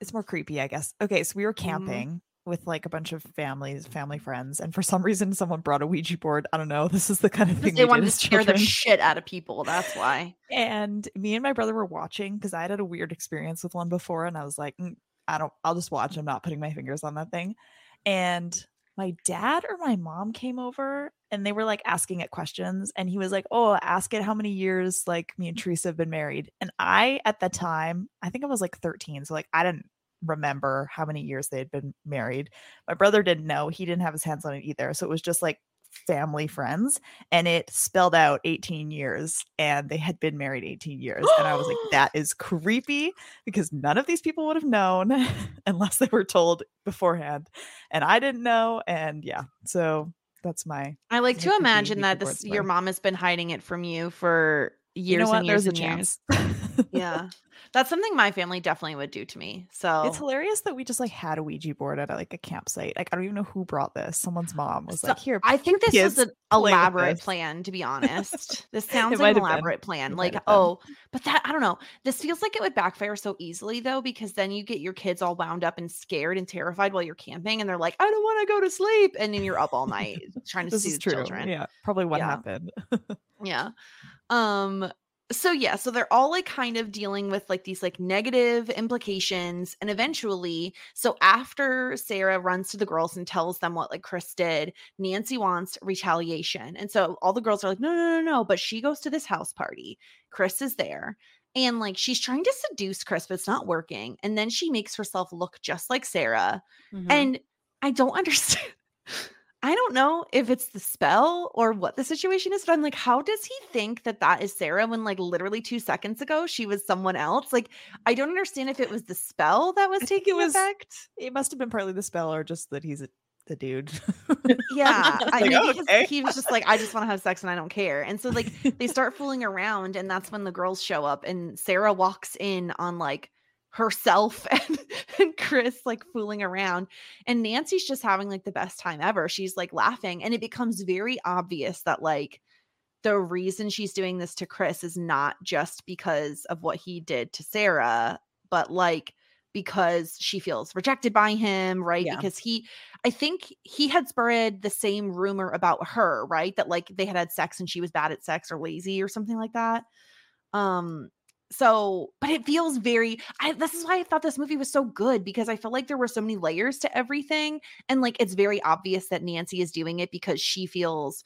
it's more creepy, I guess. Okay, so we were Mm-hmm. With like a bunch of families, family friends, and for some reason someone brought a Ouija board. I don't know. <laughs> This is the kind of thing They wanted to scare the shit out of people. That's why. <laughs> and me and my brother were watching because I had had a weird experience with one before, and I was like, "Mm, I don't. I'll just watch. I'm not putting my fingers on that thing. And my dad or my mom came over and they were like asking it questions and he was like oh ask it how many years like me and teresa have been married and i at the time i think i was like 13 so like i didn't remember how many years they had been married. My brother didn't know he didn't have his hands on it either so it was just like family friends and it spelled out 18 years and they had been married 18 years and i was like that <gasps> is creepy because none of these people would have known <laughs> unless they were told beforehand and i didn't know and yeah so that's my I like Like to imagine that this your mom has been hiding it from you for years you know what and years there's a and years. chance <laughs> Yeah. That's something my family definitely would do to me. So it's hilarious that we just like had a ouija board at like a campsite like i don't even know who brought this someone's mom was So, like here I think <laughs> this was kids an elaborate plan, to be <laughs> honest. This sounds like an have been. elaborate plan. It Like, oh, but that I don't know. This feels like it would backfire so easily though, because then you get your kids all wound up and scared and terrified while you're camping, and they're like, I don't want to go to sleep. And then you're up all night trying to soothe is true children. yeah probably what Yeah. happened Yeah. Um so yeah, so they're all like kind of dealing with like these like negative implications and eventually so after Sarah runs to the girls and tells them what like Chris did, Nancy wants retaliation. And so all the girls are like no no no no, but she goes to this house party. Chris is there. And like she's trying to seduce Chris, but it's not working. And then she makes herself look just like Sarah. Mhm. And I don't <laughs> understand. I don't know if it's the spell or what the situation is, but I'm like, how does he think that that is Sarah when, like, literally two seconds ago she was someone else? Like, I don't understand if it was the spell that was I think it taking was- effect. it must have been partly the spell or just that he's a, the dude Yeah, <laughs> I Like, maybe oh, okay. he was just like, I just want to have sex and I don't care. And so, like, they start fooling around, and that's when the girls show up, and Sarah walks in on like herself <laughs> and, and Chris like fooling around. And Nancy's just having like the best time ever. She's like laughing, and it becomes very obvious that like the reason she's doing this to Chris is not just because of what he did to Sarah, but like because she feels rejected by him, right? Yeah. Because he, I think he had spread the same rumor about her, right? That like they had had sex and she was bad at sex or lazy or something like that. Um, so but it feels very I this is why I thought this movie was so good because I felt like there were so many layers to everything and like it's very obvious that Nancy is doing it because she feels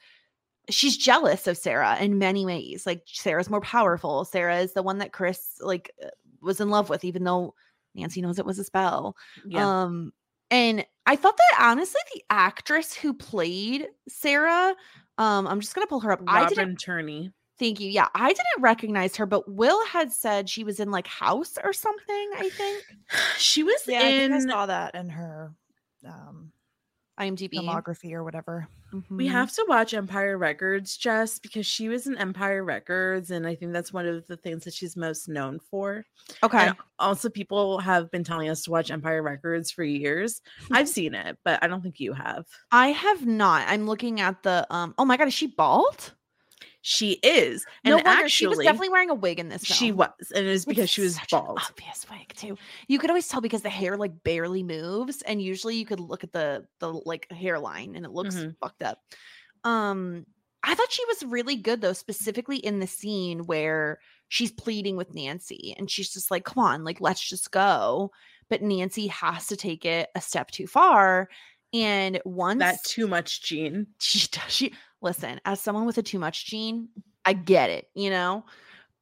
she's jealous of Sarah in many ways. Like Sarah's more powerful. Sarah is the one that Chris like uh, was in love with even though Nancy knows it was a spell. yeah. Um, and I thought that honestly, the actress who played Sarah, um, I'm just gonna pull her up. I didn't Robin Tunney. Thank you. Yeah, I didn't recognize her, but Will had said she was in like House or something. I think <sighs> She was yeah I, think I saw that in her um IMDb. filmography or whatever We Mhm. have to watch Empire Records just because she was in Empire Records, and I think that's one of the things that she's most known for. okay. And also, people have been telling us to watch Empire Records for years. I've <laughs> seen it, but I don't think you have. I have not. I'm looking at the um. Oh my god, is she bald? She is, no and wonder actually, she was definitely wearing a wig in this. she was, and it was because she was bald. obvious wig too. You could always tell because the hair like barely moves, and usually you could look at the the like hairline and it looks Mhm. fucked up. Um, I thought she was really good though, specifically in the scene where she's pleading with Nancy, and she's just like, "Come on, like let's just go." but Nancy has to take it a step too far. And once That too much gene. she does- she listen as someone with a too much gene i get it you know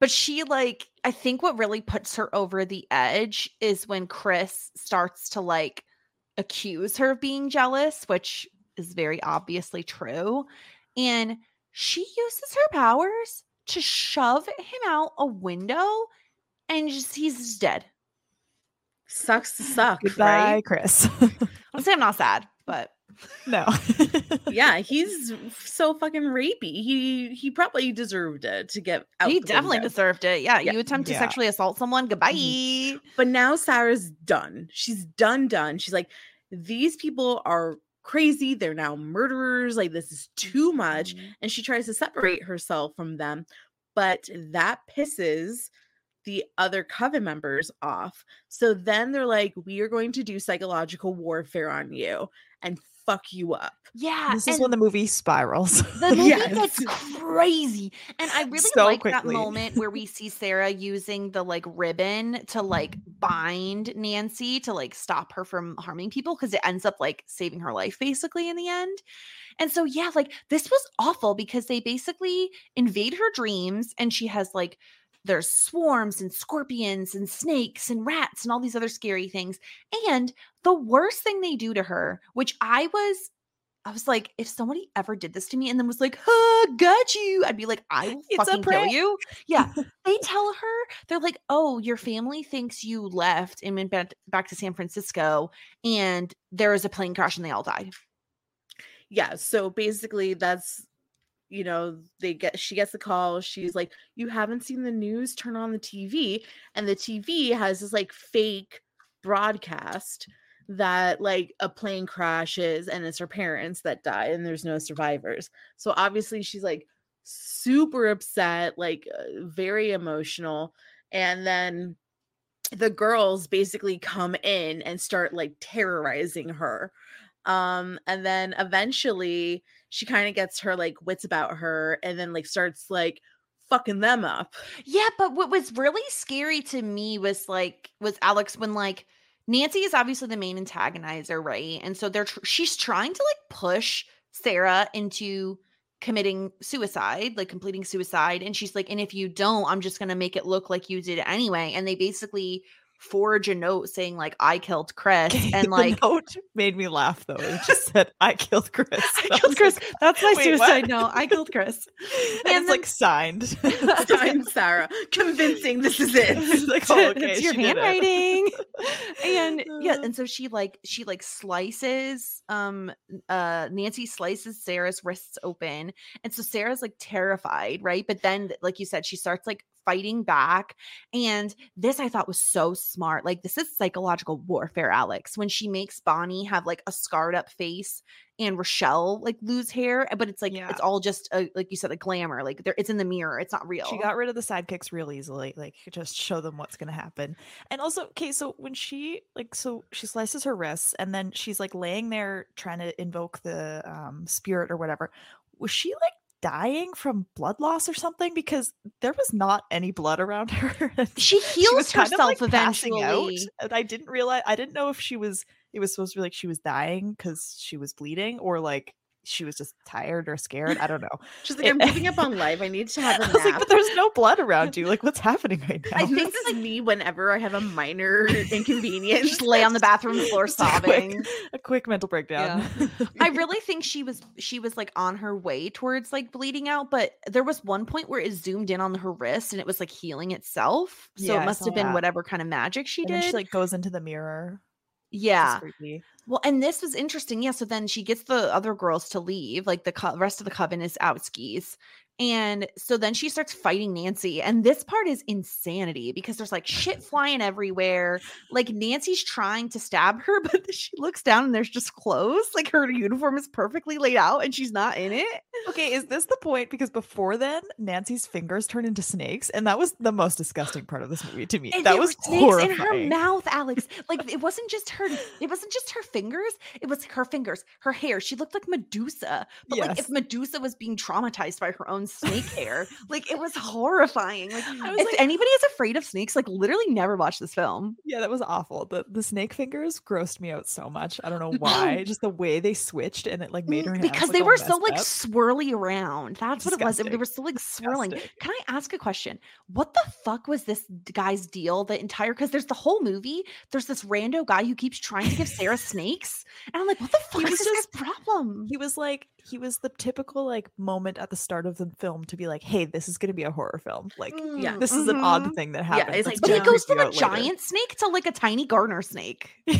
but she like i think what really puts her over the edge is when chris starts to like accuse her of being jealous which is very obviously true and she uses her powers to shove him out a window and just he's just dead Sucks to <sighs> suck, Goodbye, right? Chris. <laughs> i'm saying i'm not sad but no. <laughs> Yeah, <laughs> he's so fucking rapey. He he probably deserved it to get out. he definitely window. deserved it yeah, Yeah. you attempt to Yeah. sexually assault someone goodbye But now Sarah's done. She's done, done. She's like, these people are crazy. They're now murderers. Like, this is too much. Mhm. And she tries to separate herself from them. But that pisses the other coven members off. So then they're like, we are going to do psychological warfare on you and fuck you up. Yeah, this is when the movie spirals. the <laughs> movie Yes. gets crazy, and I really So like that moment where we see Sarah using the like ribbon to like mm-hmm. bind Nancy to like stop her from harming people because it ends up like saving her life basically in the end. And so yeah, like this was awful because they basically invade her dreams, and she has like there's swarms and scorpions and snakes and rats and all these other scary things. And the worst thing they do to her, which I was I was like, if somebody ever did this to me and then was like, huh, got you, I'd be like, I will It's fucking kill you. Yeah. they tell her, they're like, oh, your family thinks you left and went back, back to San Francisco and there was a plane crash and they all died. yeah so basically that's you know they get she gets the call she's like you haven't seen the news? Turn on the tv and the tv has this like fake broadcast that like a plane crashes and it's her parents that die and there's no survivors. So obviously she's like super upset like uh, very emotional. And then the girls basically come in and start like terrorizing her. Um and then eventually she kind of gets her like wits about her and then like starts like fucking them up Yeah, but what was really scary to me was like was Alix when like Nancy is obviously the main antagonizer, right? And so they're tr- she's trying to like push Sarah into committing suicide, like completing suicide, and she's like, "And if you don't, I'm just going to make it look like you did anyway." And they basically forge a note saying like, "I killed <laughs> Chris," and like The note made me laugh though. It just <laughs> said, "I killed Chris." I <laughs> I killed Chris. like, That's my "Wait, what?" suicide note. I killed Chris. and And it's like signed. time sarah convincing this is it It's like, oh, okay, it's your handwriting and yeah Uh. and so she like she like slices um uh nancy slices sarah's wrists open and so sarah's like terrified right but then like you said she starts like fighting back and this i thought was so smart like this is psychological warfare alix when she makes bonnie have like a scarred up face and rochelle like lose hair but it's like Yeah. it's all just a, like you said a glamour like there it's in the mirror it's not real She got rid of the sidekicks real easily. Like just show them what's gonna happen. And also, okay, so when she like so she slices her wrists and then she's like laying there trying to invoke the um spirit or whatever. Was she like dying from blood loss or something? Because there was not any blood around <laughs> her. she she heals of, herself like, eventually and I didn't realize I didn't know if she was it was supposed to be like she was dying because she was bleeding or like she was just tired or scared. I don't know. she's like i'm giving up on life i need to have <laughs> a was like, nap but there's no blood around you. Like, <laughs> what's happening right now? I think <laughs> this is me whenever I have a minor inconvenience. just lay on the bathroom floor Just a quick- sobbing. a quick mental breakdown. I really think she was she was like on her way towards like bleeding out, but there was one point where it zoomed in on her wrist and it was like healing itself. So Yeah, it must have been that. whatever kind of magic she and did. she like goes into the mirror. yeah. Well, and this was interesting. Yeah. So then she gets the other girls to leave. Like the co- rest of the coven is out skis. And so then she starts fighting Nancy. And this part is insanity because there's like shit flying everywhere. Like Nancy's trying to stab her, <laughs> but she looks down and there's just clothes. Like her uniform is perfectly laid out and she's not in it. Okay, is this the point? Because before then, Nancy's fingers turn into snakes, and that was the most disgusting part of this movie to me. And that was snakes in her mouth, Alix. <laughs> Like it wasn't just her. It wasn't just her fingers. It was her fingers, her hair. She looked like Medusa. But like if Medusa was being traumatized by her own snake hair. Like it was horrifying. Like was if like- anybody is afraid of snakes, like literally never watch this film. Yeah, that was awful. The the snake fingers grossed me out so much. I don't know why. <gasps> Just the way they switched and it like made her Mm, hands because look they were so like up. swirly around. That's what it was. They were so like swirling. Disgusting. Can I ask a question? What the fuck was this guy's deal? The entire because there's the whole movie. There's this rando guy who keeps trying to give Sarah snakes, and I'm like, what the fuck is was this just- problem? He was like he was the typical like moment at the start of the film to be like, "Hey, this is going to be a horror film." Like Yeah. this is an odd thing that happens. it's like But he goes from a out later." giant snake to like a tiny gardener snake. <laughs>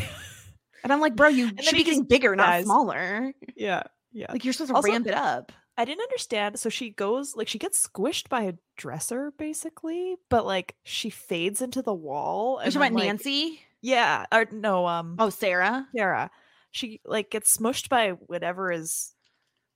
And I'm like, bro, you should be getting bigger, not smaller. Yeah, yeah. Like you're supposed to Also- ramp it up. I didn't understand. So she goes like she gets squished by a dresser basically, but like she fades into the wall. You're talking about like- Nancy? Yeah, or no, um, Oh, Sarah. Sarah. She like gets smushed by whatever is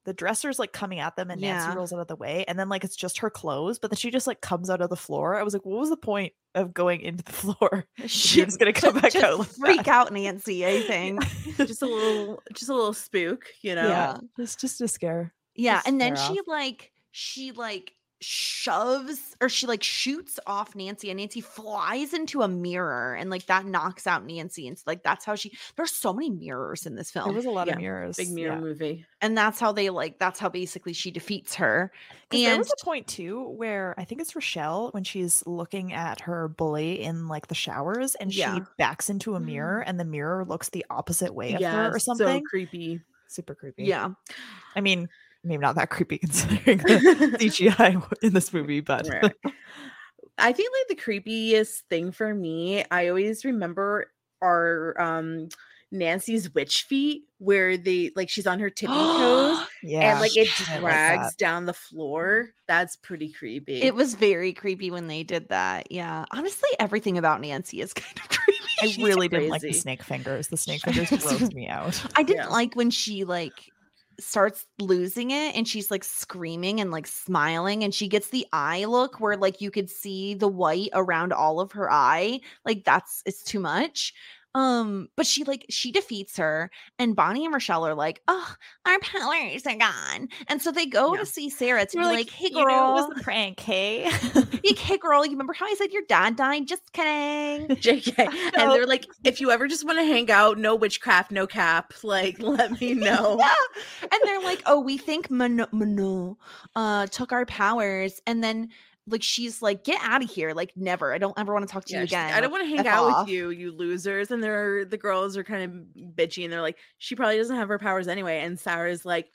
the dresser's like coming at them and Yeah. Nancy rolls out of the way and then like it's just her clothes, but then she just like comes out of the floor. I was like, what was the point of going into the <laughs> floor? Uh, if You're gonna <laughs> come back to out like freak that? out Nancy, I <laughs> think. just a little, just a little spook, you know. Yeah, just just to scare. Yeah, Just and then she like she like shoves or she like shoots off Nancy and Nancy flies into a mirror and like that knocks out Nancy and s- like that's how she there's so many mirrors in this There film was a lot Yeah, of mirrors. Big mirror yeah. movie. and that's how they like that's how basically she defeats her 'Cause there and was a point too where I think it's Rochelle when she's looking at her bully in like the showers and Yeah. she backs into a mirror mm-hmm. and the mirror looks the opposite way of Yeah, her or something. so something. creepy. Super creepy. yeah I mean, maybe not that creepy <laughs> considering the <laughs> CGI in this movie, but Right. I think like the creepiest thing for me, I always remember are um Nancy's witch feet where they like she's on her tippy toes <gasps> yeah, and like it I like drags down the floor. That's pretty creepy. it was very creepy when they did that yeah honestly everything about Nancy is <laughs> kind of creepy I she's really didn't like the snake fingers. The snake fingers grossed me out. I didn't Yeah. like when she like starts losing it and she's like screaming and like smiling and she gets the eye look where like you could see the white around all of her eye like that's it's too much um but she like she defeats her and bonnie and rochelle are like oh our powers are gone and so they go Yeah. to see sarah to be like, hey "You know, girl it was a prank, hey? hey, <laughs> hey girl you remember how i said your dad died just kidding <laughs> JK. <laughs> And they're like, if you ever just want to hang out, no witchcraft, no cap, like let me know. yeah. And they're like, oh, we think Manon, Manon uh, took our powers. And then, like, she's like, get out of here. Like, never. I don't ever want to talk to Yeah, you again. I don't want to hang F out off." with you, you losers. And they're the girls are kind of bitchy and they're like, she probably doesn't have her powers anyway. And Sarah's like,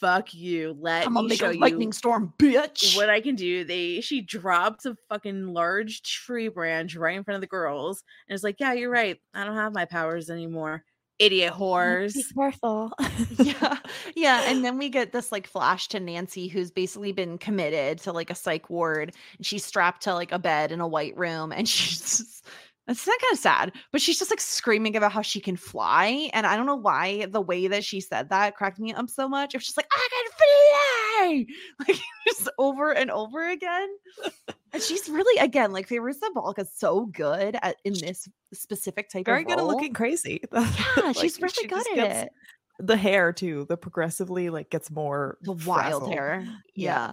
fuck you. Let I'm me make show a you lightning storm, bitch. what I can do. They she drops a fucking large tree branch right in front of the girls and it's like, Yeah, you're right. I don't have my powers anymore. Idiot whores. Be careful. <laughs> yeah. Yeah. And then we get this like flash to Nancy, who's basically been committed to like a psych ward. And she's strapped to like a bed in a white room. And <laughs> she's just, it's not kind of sad, but she's just like screaming about how she can fly. And I don't know why the way that she said that cracked me up so much. It was just like, I can fly. <laughs> Like <laughs> just over and over again. And she's really, again, like Fairuza Balk is so good at in this specific type Very of Very good at looking crazy. <laughs> Yeah, Like, she's really she good at gets- it. The hair too, the progressively like gets more the wild hair. Yeah. Yeah.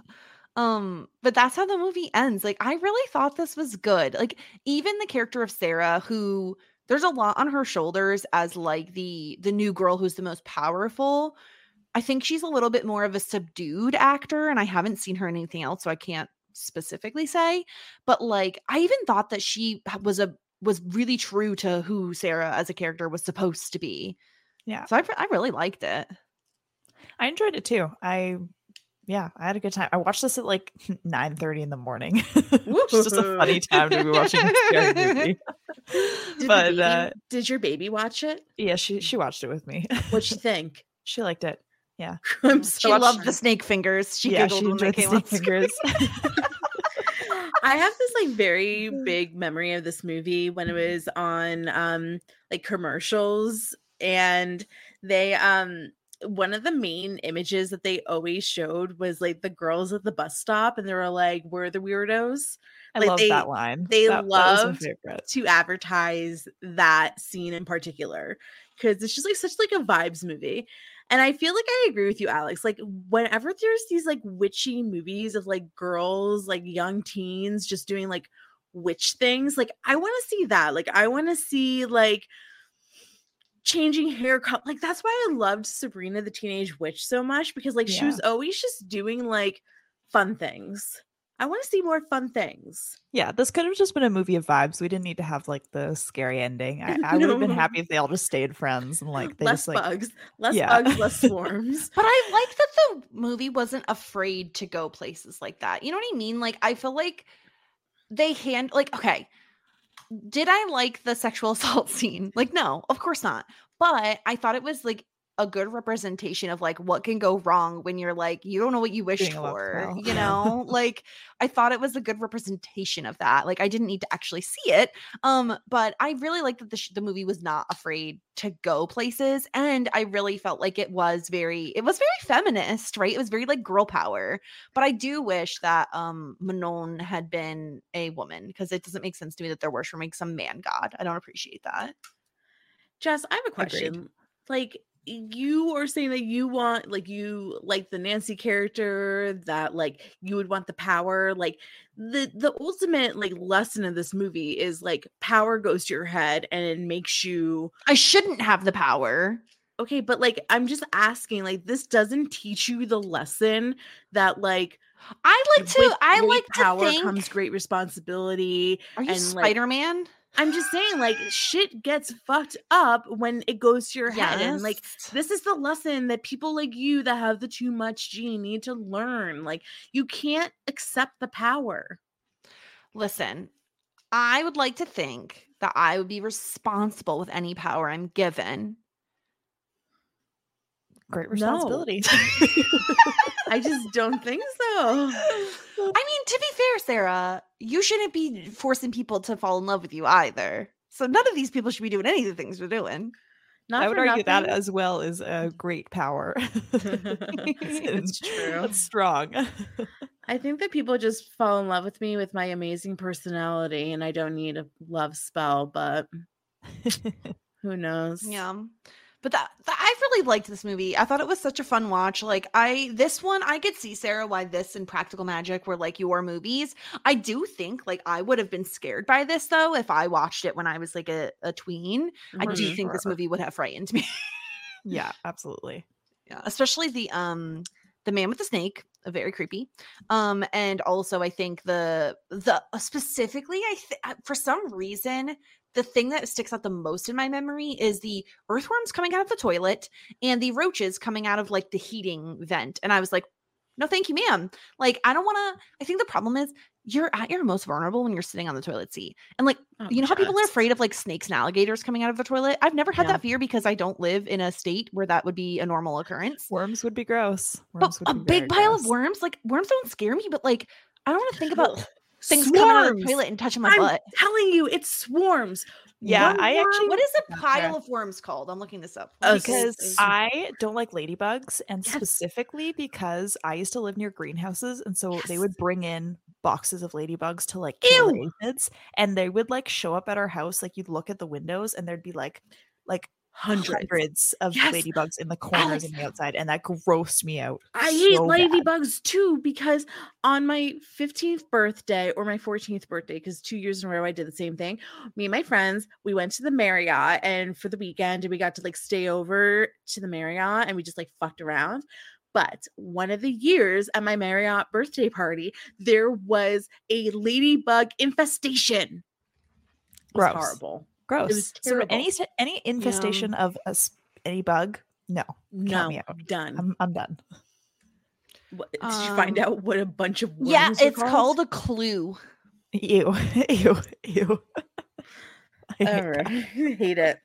Um, but that's how the movie ends. Like, I really thought this was good. Like, even the character of Sarah, who there's a lot on her shoulders as like the the new girl who's the most powerful. I think she's a little bit more of a subdued actor, and I haven't seen her in anything else, so I can't specifically say. But like, I even thought that she was a was really true to who Sarah as a character was supposed to be. Yeah. So I, I really liked it. I enjoyed it too. I yeah, I had a good time. I watched this at like <laughs> 9 30 in the morning. <laughs> Is just a funny time to be watching a scary movie. <laughs> Did, but baby- uh did your baby watch it? yeah, she she watched it with me. What'd she think? she liked it. Yeah. I'm She so loved the snake fingers. She yeah, giggled she when they the came snake fingers. I have this like very Mm. big memory of this movie when it was on um like commercials and they um one of the main images that they always showed was like the girls at the bus stop and they were like we're the weirdos I Like, love they- that line. they that, that loved favorite. to advertise that scene in particular because it's just like such like a vibes movie And I feel like I agree with you, Alix. Like whenever there's these like witchy movies of like girls, like young teens just doing like witch things, like I want to see that. Like I want to see like changing haircut. Like that's why I loved Sabrina the Teenage Witch so much because like she was always just doing like fun things. I want to see more fun things. Yeah, this could have just been a movie of vibes. We didn't need to have like the scary ending. I, I would have been <laughs> happy if they all just stayed friends and like they less just like bugs, less Yeah. bugs, less <laughs> swarms. But I like that the movie wasn't afraid to go places like that. You know what I mean? Like I feel like they hand like okay. Did I like the sexual <laughs> assault scene? Like no, of course not. But I thought it was like a good representation of like what can go wrong when you're like you don't know what you wished Being a love for, you know? like I thought it was a good representation of that. Like I didn't need to actually see it. Um but I really liked that the sh- the movie was not afraid to go places and I really felt like it was very it was very feminist, right? It was very like girl power. But I do wish that um Manon had been a woman because it doesn't make sense to me that they're worshiping some man god. I don't appreciate that. Jess, I have a Agreed. question. Like you are saying that you want like you like the Nancy character that like you would want the power like the the ultimate like lesson of this movie is like power goes to your head and it makes you I shouldn't have the power. okay but like I'm just asking like this doesn't teach you the lesson that like I like to I like to power think comes great responsibility Are you and, Spider-Man? I'm just saying, like, shit gets fucked up when it goes to your head. And, like, this is the lesson that people like you that have the too much gene need to learn. Like, you can't accept the power. Listen, I would like to think that I would be responsible with any power I'm given. great No. <laughs> <laughs> responsibility. I just don't think so. <laughs> I mean, to be fair, Sarah, you shouldn't be forcing people to fall in love with you either. So none of these people should be doing any of the things we're doing. Not I would for argue that as well is a <laughs> great power. <laughs> It's true. It's strong. I think that people just fall in love with me with my amazing personality, and I don't need a love spell, but who knows? Yeah. But that, that I really liked this movie. I thought it was such a fun watch. Like I this one I could see Sarah why this and Practical Magic were like your movies. I do think like I would have been scared by this though if I watched it when I was like a, a tween. I For do think this movie would have frightened me. <laughs> yeah, absolutely. yeah especially the um the man with the snake uh, very creepy um and also i think the the uh, specifically i th- for some reason the thing that sticks out the most in my memory is the earthworms coming out of the toilet and the roaches coming out of like the heating vent and i was like no thank you ma'am. Like i don't want to i think the problem is you're at your most vulnerable when you're sitting on the toilet seat and like Oh, you know how people are afraid of like snakes and alligators coming out of the toilet? I've never had Yeah. that fear because i don't live in a state where that would be a normal occurrence. Worms would be gross. but Worms would a big pile of worms, like worms don't scare me, but like I don't want to think about <laughs> things coming out of the Swarms. toilet and touching my I'm butt. telling you, it swarms. Yeah, One I worm- actually What is a Gotcha. pile of worms called? I'm looking this up. Oh, because I don't like ladybugs, and Yes. specifically because I used to live near greenhouses, and so they would bring in boxes of ladybugs to like kill the Ew. aphids, and they would like show up at our house. Like you'd look at the windows, and there'd be like like Hundreds. hundreds of Yes. ladybugs in the corners Alix. and the outside, and that grossed me out. I hate so bad. ladybugs too because on my 15th birthday or my 14th birthday, because two years in a row I did the same thing. Me and my friends, we went to the Marriott and for the weekend and we got to like stay over to the Marriott and we just like fucked around. But one of the years at my Marriott birthday party, there was a ladybug infestation. Gross. horrible. Gross. so any any infestation of a s- any bug, no, No, me out. done. I'm I'm done. What, did you find Um, out what a bunch of worms yeah, are it's called a clue. Ew, <laughs> ew, ew. <laughs> <laughs> I hate All right. hate it.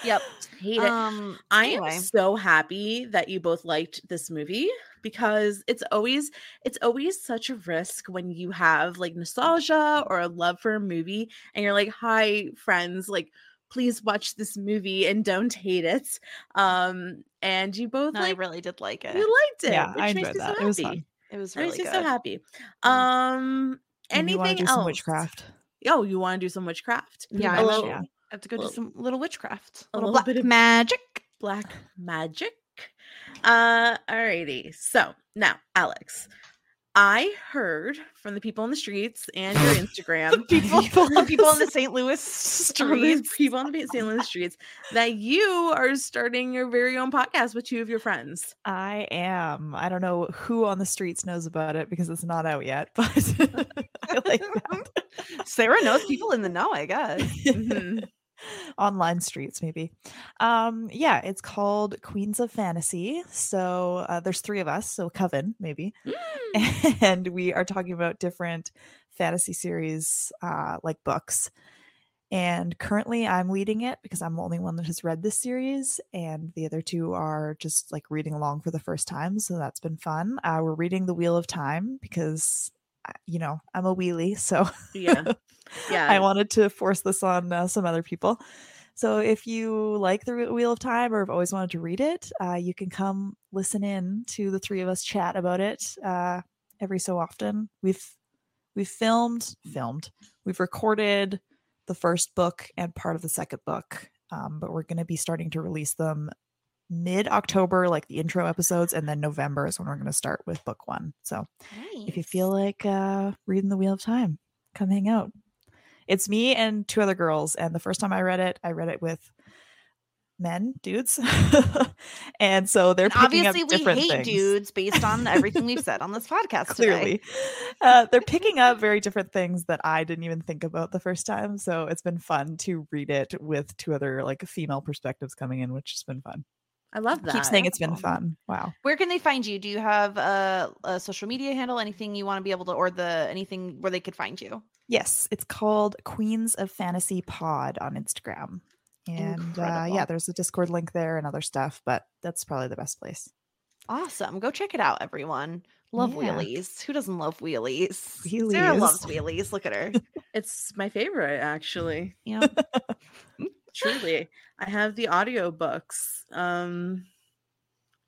Yep. Hate it. Um I anyway. am so happy that you both liked this movie because it's always it's always such a risk when you have like nostalgia or a love for a movie and you're like, "Hi friends, like please watch this movie and don't hate it." Um and you both No, I really did like it. you liked it, Yeah, which I enjoyed that. so It was fun. It was That really makes good. so happy. Um And you wanna anything else? witchcraft? Oh, you want to do some witchcraft? Yeah, little will. I have to go do some little witchcraft. a little little black bit of- magic. black magic. Uh, alrighty. So now, Alix, I heard from the people on the streets and your <laughs> Instagram people, <laughs> People- people in the St. Louis <laughs> streets. people on the St. Louis streets that you are starting your very own podcast with two of your friends. I am. I don't know who on the streets knows about it because it's not out yet, but I like that. Sarah knows people in the know, I guess. Mhm. Online streets, maybe. Um, yeah, it's called Queens of Fantasy. So uh, there's three of us, so Coven, maybe. <laughs> and we are talking about different fantasy series uh, like books and currently i'm leading it because i'm the only one that has read this series and the other two are just like reading along for the first time so that's been fun uh, we're reading the wheel of time because you know i'm a wheelie so Yeah. <laughs> Yeah. i wanted to force this on uh, some other people so if you like the wheel of time or have always wanted to read it uh, you can come listen in to the three of us chat about it uh, every so often we've we've filmed filmed we've recorded the first book and part of the second book um, but we're going to be starting to release them mid october like the intro episodes and then november is when we're going to start with book one. So if you feel like uh, reading the wheel of time come hang out. It's me and two other girls and the first time i read it i read it with men dudes. <laughs> And so they're And obviously, we hate things. dudes based on everything we've said on this <laughs> podcast today. clearly. Uh, they're picking up very different things that i didn't even think about the first time. So it's been fun to read it with two other like female perspectives coming in which has been fun I love that. keep saying it's been fun wow Where can they find you? Do you have a, a social media handle? Anything you want to be able to, or the anything where they could find you? yes it's called queens of fantasy pod on instagram and uh, yeah there's a discord link there and other stuff but that's probably the best place Awesome. Go check it out, everyone. Love Yeah. wheelies. Who doesn't love wheelies? Sarah Wheelies. loves wheelies. Look at her. <laughs> It's my favorite, actually. Yeah. <laughs> Truly. I have the audiobooks um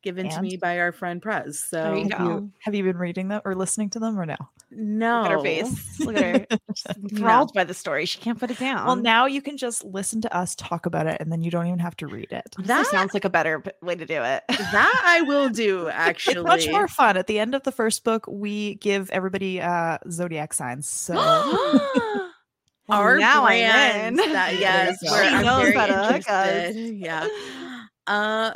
given to me by our friend Prez. So There you have go. you, have you been reading them or listening to them or no no. Look at her face. Look at her. <laughs> She's enthralled by the story. She can't put it down. well now you can just listen to us talk about it and then you don't even have to read it that That sounds like a better way to do it. that I will do actually. <laughs> it's much more fun at the end of the first book we give everybody uh zodiac signs so <gasps> <laughs> Our now in. that <laughs> yes, you where go. She I'm knows how to hook us. interested. Yeah. <laughs>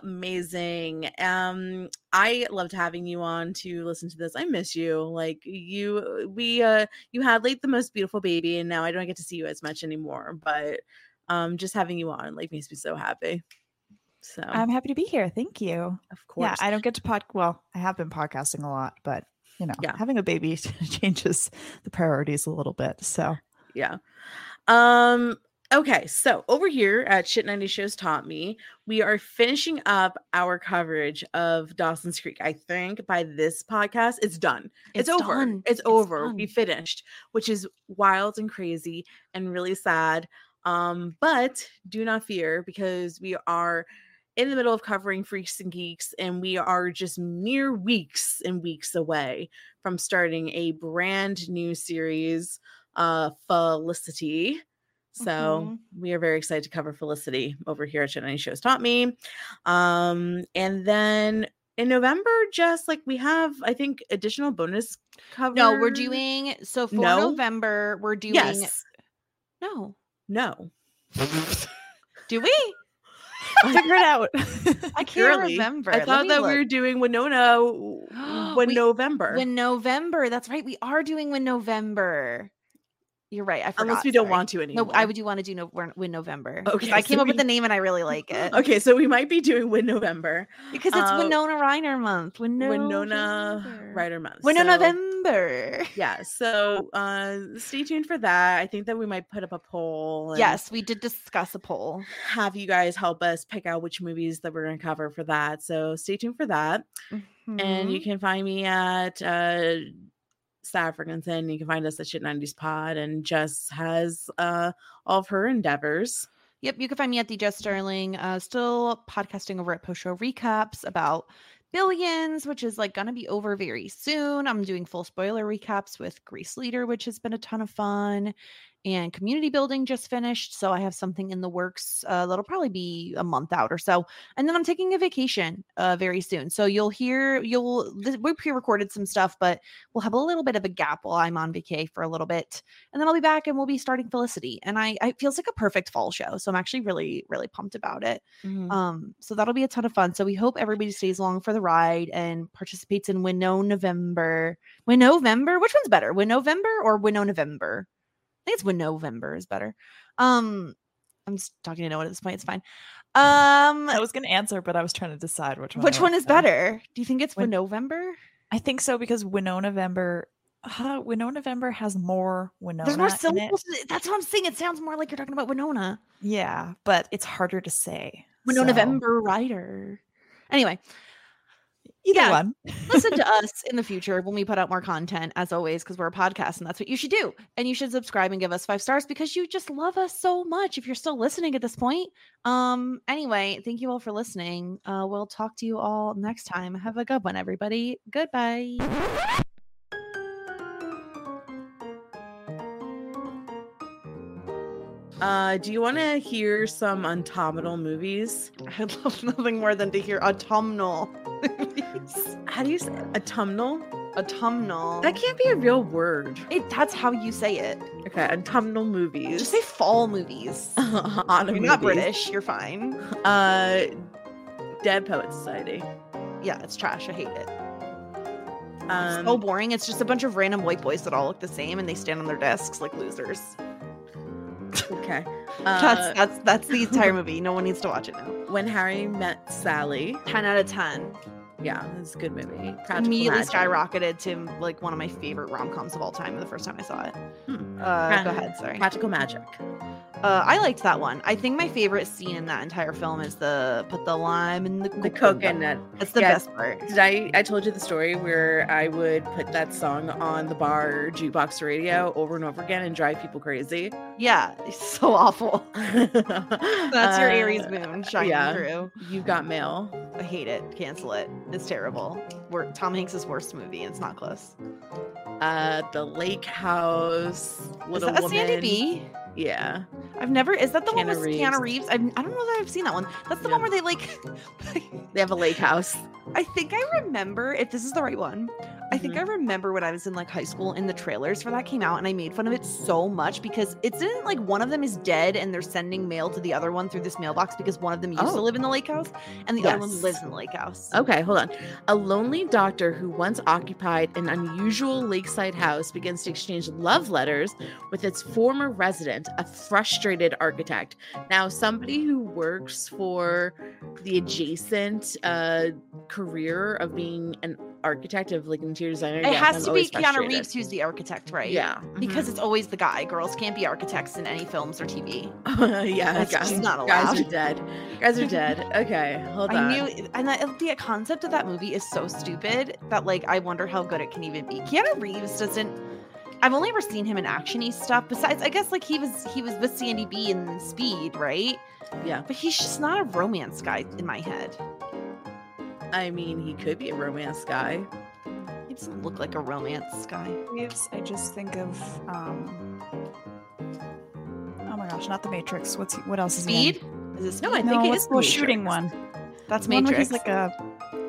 Amazing. Um, I loved having you on to listen to this. I miss you. Like you we uh you had like the most beautiful baby and now I don't get to see you as much anymore. But um just having you on like makes me so happy. So i'm happy to be here thank you of course. yeah i don't get to pod well i have been podcasting a lot but you know Yeah. having a baby <laughs> changes the priorities a little bit so yeah. Um okay, so over here at Shit 90 Shows Taught Me, we are finishing up our coverage of Dawson's Creek. I think by this podcast it's done. It's, over. done. It's, over. We finished, which is wild and crazy and really sad. Um but do not fear because we are in the middle of covering Freaks and Geeks, and we are just mere weeks and weeks away from starting a brand new series uh Felicity. So we are very excited to cover Felicity over here at Shit Shows Taught Me. Um, and then in November, just like we have, I think, additional bonus cover. No, we're doing so for No? November. We're doing yes. no. No. Do we? <laughs> figure it out <laughs> I <laughs> can't remember. I thought that we were doing Winona <gasps> when We- November. when November. That's right. We are doing when November. You're right. I forgot. unless we don't sorry. want to anymore. No, I would do want to do no, when November. Okay, I so came up with the name and I really like it Okay, so we might be doing Win November. because it's uh, Winona Ryder month. Winona Winona Ryder Month. Winona so- November. Yeah, so uh stay tuned for that. I think that we might put up a poll. and Yes, we did discuss a poll. Have you guys help us pick out which movies that we're going to cover for that. So stay tuned for that. And you Mhm. can find me at uh Sara Fergenson. You can find us at Shit 90s Pod and Jess has uh all of her endeavors. Yep, you can find me at the Jess Sterling. Uh, still podcasting over at Post Show Recaps about Billions, which is like gonna be over very soon. I'm doing full spoiler recaps with Grace Leader, which has been a ton of fun. And community building just finished. So I have something in the works uh, that'll probably be a month out or so. And then I'm taking a vacation uh, very soon. So you'll hear, you'll, we pre recorded some stuff, but we'll have a little bit of a gap while I'm on vacay for a little bit. And then I'll be back and we'll be starting Felicity. And I, I it feels like a perfect fall show. So I'm actually really, really pumped about it. Mhm. Um, so that'll be a ton of fun. So we hope everybody stays along for the ride and participates in Winnow November. Winnow November? Which one's better? Winnow November or Winnow November? I think it's Winnow November is better. Um, I'm just talking to no one at this point. It's fine. Um, I was going to answer, but I was trying to decide which one. Which one is say. better? Do you think it's Win- November? I think so because Winona November, uh, Winona November has more Winona. There's more syllables. That's what I'm saying. It sounds more like you're talking about Winona. Yeah, but it's harder to say. Winnow so- November writer. Anyway, Either Yeah. one. listen to <laughs> us in the future when we put out more content as always because we're a podcast and that's what you should do. And you should subscribe and give us five stars because you just love us so much if you're still listening at this point. Um anyway thank you all for listening. Uh we'll talk to you all next time. Have a good one everybody. Goodbye Uh, do you want to hear some autumnal movies? <laughs> i love nothing more than to hear autumnal <laughs> How do you say autumnal? autumnal That can't be a real word. it, that's how you say it Okay, autumnal movies. just say fall movies <laughs> Autumn you're not movies. british you're fine Uh, Dead Poet Society. yeah it's trash i hate it Um, so boring. It's just a bunch of random white boys that all look the same and they stand on their desks like losers. Okay. that's Uh, that's that's the entire movie. <laughs> No one needs to watch it now. when Harry met Sally. Ten out of ten. Yeah, it's a good movie. Practical Immediately Magic. skyrocketed to like one of my favorite rom coms of all time the first time I saw it. Hmm. Uh, go ahead. Sorry. Practical Magic. Uh, I liked that one. I think my favorite scene in that entire film is the put the lime in the The coconut. That's the Yeah. best part. Did I? I told you the story where I would put that song on the bar jukebox radio over and over again and drive people crazy. Yeah, it's so <laughs> awful. <laughs> That's your Aries Uh, moon shining yeah. through. You got mail. I hate it. Cancel it. It's terrible. We're, Tom Hanks' worst movie. It's not close. Uh, the Lake House. Is Little that a Woman. Sandy B? Yeah. I've never. Is that the one Keanu with Keanu Reeves? I've, I don't know that I've seen that one. That's the one where they <laughs> like. They have a lake house. I think I remember if this is the right one. I think Mm-hmm. I remember when I was in like high school and the trailers for that came out, and I made fun of it so much because it's in like one of them is dead and they're sending mail to the other one through this mailbox because one of them used to Oh. live in the lake house and the other one lives in the lake house. Okay, hold on. A lonely doctor who once occupied an unusual lakeside house begins to exchange love letters with its former resident, a frustrated architect. Now, somebody who works for the adjacent uh, career of being an architect of like interior designer. It yes, has I'm to be always Keanu frustrated. Reeves who's the architect, right? Yeah, Because mhm. it's always the guy. Girls can't be architects in any films or TV. <laughs> yeah, That's guys, just not allowed. guys are dead. Guys are dead. <laughs> Okay, hold on. I knew, and the, the concept of that movie is so stupid that like I wonder how good it can even be. Keanu Reeves doesn't. I've only ever seen him in actiony stuff. Besides, I guess like he was he was with Sandy B in Speed, right? Yeah, But he's just not a romance guy in my head. I mean, he could be a romance guy. He doesn't look like a romance guy. Reeves, I just think of um Oh my gosh, not the Matrix. What's he, what else is he in? Speed? Is it Speed? No, I No, think it what's the the shooting Matrix. one. that's The one where Matrix. He's like a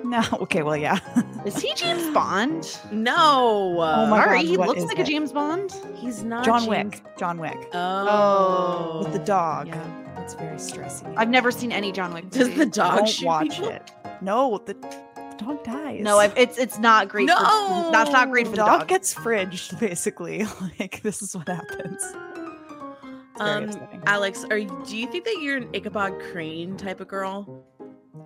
no. <laughs> Okay, well, yeah. Is he James Bond? No. Oh my Sorry, God, he looks is like a? James Bond. He's not John James- Wick. John Wick Oh, with the dog. Yeah. It's very stressy. I've never seen any John Wick. Does the dog Don't shoot watch people? it. No, the, the dog dies. No, I've, it's it's not great. For, that's not great for the the dog dog. gets fridged. <laughs> Basically, like this is what happens. Um, upsetting. Alix, are you, do you think that you're an Ichabod Crane type of girl?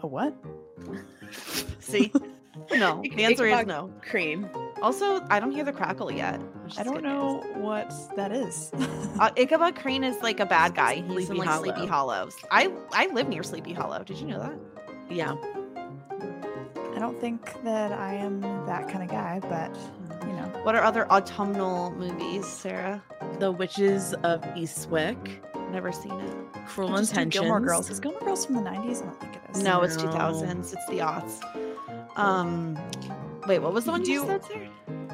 a what? <laughs> See, <laughs> no. The answer is no. Crane. Also, I don't hear the crackle yet. I don't know news. what that is. Uh, Ichabod Crane is like a bad guy. He's in Sleepy like Sleepy Hollow. Hollows. I I live near Sleepy Hollow. Did you know that? Yeah. I don't think that I am that kind of guy, but you know, What are other autumnal movies, Sarah? The Witches of Eastwick. Never seen it. Cruel I just Intentions. Gilmore Girls. Is Gilmore Girls from the '90s? I don't think it is. No, it's No. 2000s. It's the aughts. Um, wait, what was the You one you do- said, Sarah?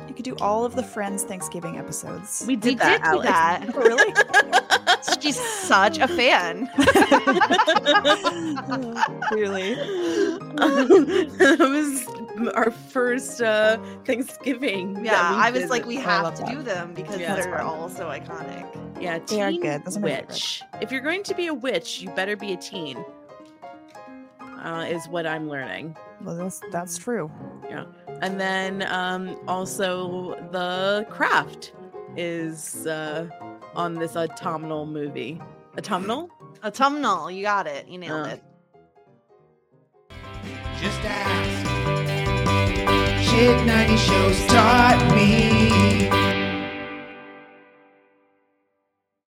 you could do all of the Friends Thanksgiving episodes. We did We that. did do Alix. that. Oh, really? <laughs> She's such a fan. <laughs> Clearly. that was our first uh, Thanksgiving. Yeah, I was like, we have to that. do them because Yeah, they're all so iconic. Yeah, They are teen good. Those are my favorite. witch. If you're going to be a witch, you better be a teen. Uh, is what I'm learning. Well, that's that's true. Yeah, and then um, also the craft is uh, on this autumnal movie. Autumnal? Autumnal, you got it. You nailed Uh. it. Just ask. Shit 90 shows taught me.